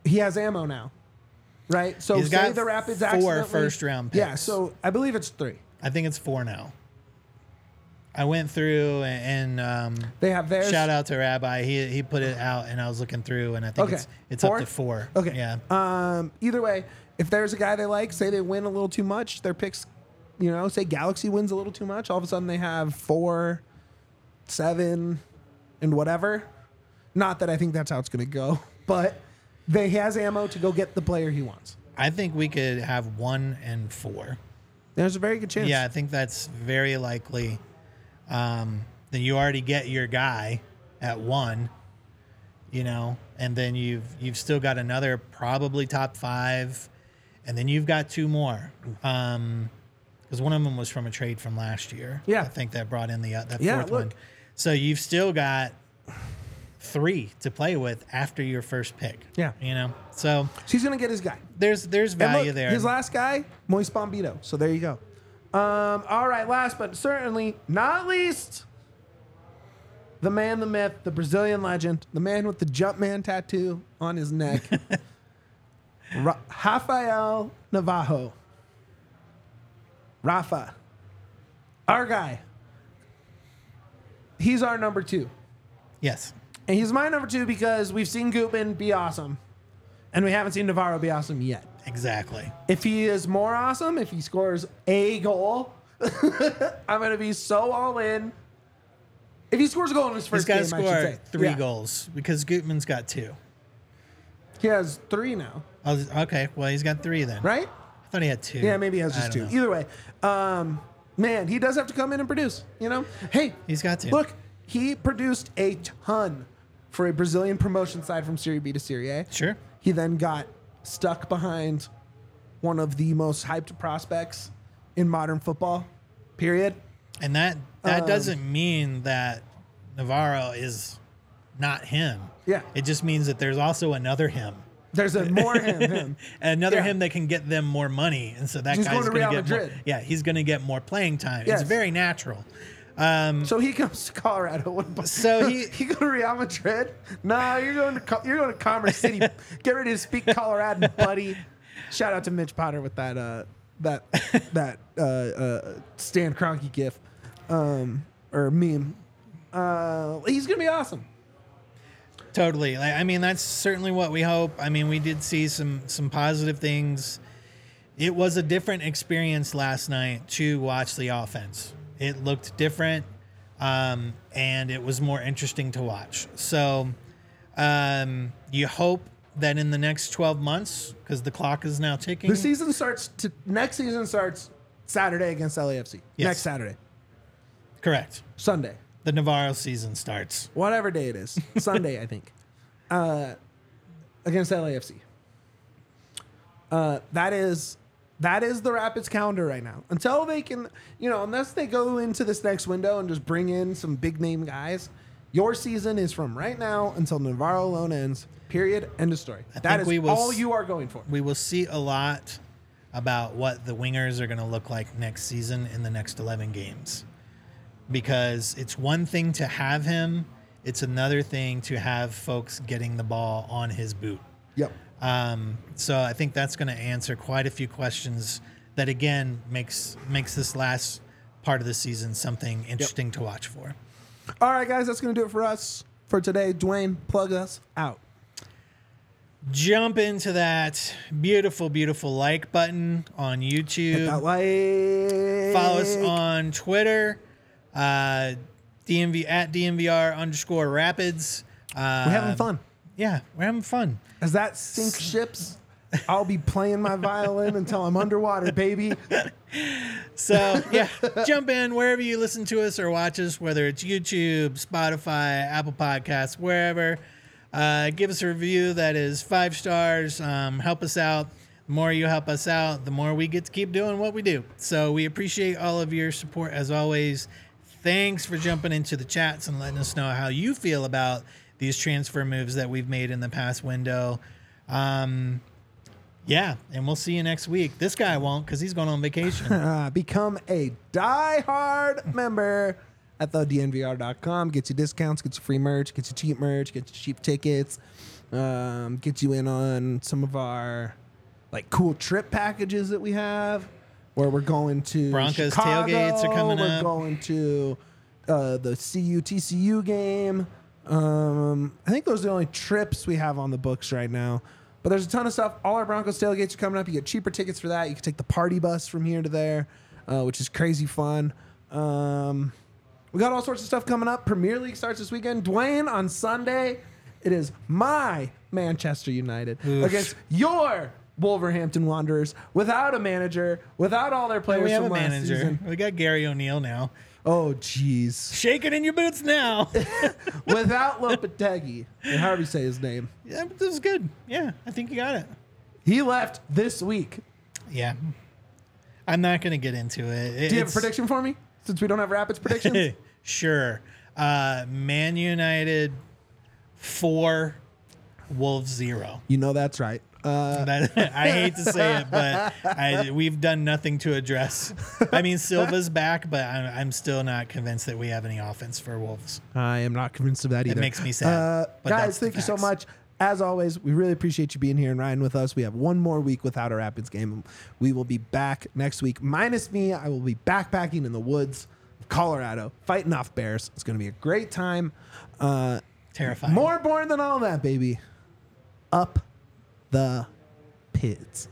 he has ammo now, right? So He's say got the Rapids four accidentally- first-round picks. Yeah, picks. so I believe it's three. I think it's four now. I went through and, and um, They have theirs. shout out to Rabbi. He he put it out, and I was looking through, and I think Okay. it's it's Four? up to four. Okay. Yeah. Um. Either way, if there's a guy they like, say they win a little too much, their picks, you know, say Galaxy wins a little too much, all of a sudden they have four, seven, and whatever. Not that I think that's how it's going to go, but they he has ammo to go get the player he wants. I think we could have one and four. There's a very good chance. Yeah, I think that's very likely. Um, then you already get your guy at one, you know, and then you've you've still got another probably top five, and then you've got two more. Um, because one of them was from a trade from last year. Yeah. I think that brought in the uh, that Yeah, fourth look. one. So you've still got three to play with after your first pick. Yeah. you know, so So he's going to get his guy. there's there's And value look, there. His last guy, Moise Bombito. So there you go. Um, all right, last but certainly not least, the man, the myth, the Brazilian legend, the man with the Jumpman tattoo on his neck, Ra- Rafael Navarro. Rafa, our guy. He's our number two. yes, And he's my number two because we've seen Gutman be awesome, and we haven't seen Navarro be awesome yet. exactly. If he is more awesome, if he scores a goal, I'm gonna be so all in. If he scores a goal in his He's first got to game, I should score say three Yeah. goals because Gutman's got two. He has three now, Oh, okay, well he's got three then. right? I thought he had two. Yeah, maybe he has I just don't two. know. Either way, um, man, he does have to come in and produce. You know, hey, He's got to. look. He produced a ton for a Brazilian promotion side from Serie B to Serie A. Sure. He then got stuck behind one of the most hyped prospects in modern football. Period. And that Um, that doesn't mean that Navarro is not him. Yeah. It just means that there's also another him. There's a more him. him. Another Yeah. him that can get them more money. And so that He's guy's going to going to Real get more, Madrid. Yeah, he's going to get more playing time. Yes. It's very natural. So he comes to Colorado. So he- he go to Real Madrid. Nah, you're going to Co- you're going to Commerce City. Get ready to speak Colorado, buddy. Shout out to Mitch Potter with that uh, that that uh, uh, Stan Kroenke gif um, or meme. Uh, he's gonna be awesome. Totally. Like, I mean, that's certainly what we hope. I mean, we did see some some positive things. It was a different experience last night to watch the offense. It looked different, um, and it was more interesting to watch. So, um, you hope that in the next twelve months, because the clock is now ticking. The season starts. To, next season starts Saturday against LAFC. Yes. Next Saturday, correct. Sunday, The Navarro season starts. whatever day it is. Sunday, I think. Uh, against LAFC. Uh, that is that is the Rapids calendar right now. Until they can, you know, unless they go into this next window and just bring in some big name guys, your season is from right now until Navarro loan ends. Period. End of story. I That is we will all you are going for. we will see a lot about what the wingers are going to look like next season in the next 11 games because it's one thing to have him it's another thing to have folks getting the ball on his boot Yep. Um, so i think that's going to answer quite a few questions that again makes makes this last part of the season something interesting to watch for All right, guys, that's gonna do it for us for today. Duane, plug us out. jump into that beautiful beautiful like button on youtube like. Follow us on Twitter, uh, DMV at DNVR underscore Rapids. Uh, We're having fun. Yeah, we're having fun. As that sink ships, I'll be playing my violin until I'm underwater, baby. So yeah, jump in wherever you listen to us or watch us, whether it's YouTube, Spotify, Apple Podcasts, wherever. Uh, give us a review that is five stars. Um, help us out. The more you help us out, the more we get to keep doing what we do. So we appreciate all of your support as always. Thanks for jumping into the chats and letting us know how you feel about these transfer moves that we've made in the past window. Um, yeah, and we'll see you next week. This guy won't because he's going on vacation. Uh, become a die-hard member at thednvr.com. Gets you discounts, gets you free merch, gets you cheap merch, gets you cheap tickets, um, gets you in on some of our like cool trip packages that we have. Where we're going to Broncos Chicago, tailgates are coming we're up. going to uh, the CU TCU game. Um, I think those are the only trips we have on the books right now. But there's a ton of stuff. All our Broncos tailgates are coming up. You get cheaper tickets for that. You can take the party bus from here to there, uh, which is crazy fun. Um, we got all sorts of stuff coming up. Premier League starts this weekend. Duane on Sunday. It is my Manchester United Oof. against your Wolverhampton Wanderers without a manager, without all their players we have from a last manager. season. We got Gary O'Neil now. Oh, jeez. Shake it in your boots now. without Lopetegui, or however you say his name. yeah, this is good. Yeah, I think you got it. He left this week. Yeah. I'm not going to get into it. Do you have a prediction for me? Since we don't have Rapids predictions? sure. Uh, Man United four, Wolves zero. you know that's right. Uh, That, I hate to say it, but I, we've done nothing to address. I mean, Silva's back, but I'm, I'm still not convinced that we have any offense for Wolves. I am not convinced of that either. It makes me sad, Uh, but that's guys, thank you so much. As always, we really appreciate you being here and riding with us. We have one more week without a Rapids game. We will be back next week. Minus me, I will be backpacking in the woods of Colorado, fighting off bears. It's going to be a great time. Uh, Terrifying. more boring than all that, baby. Up the pits.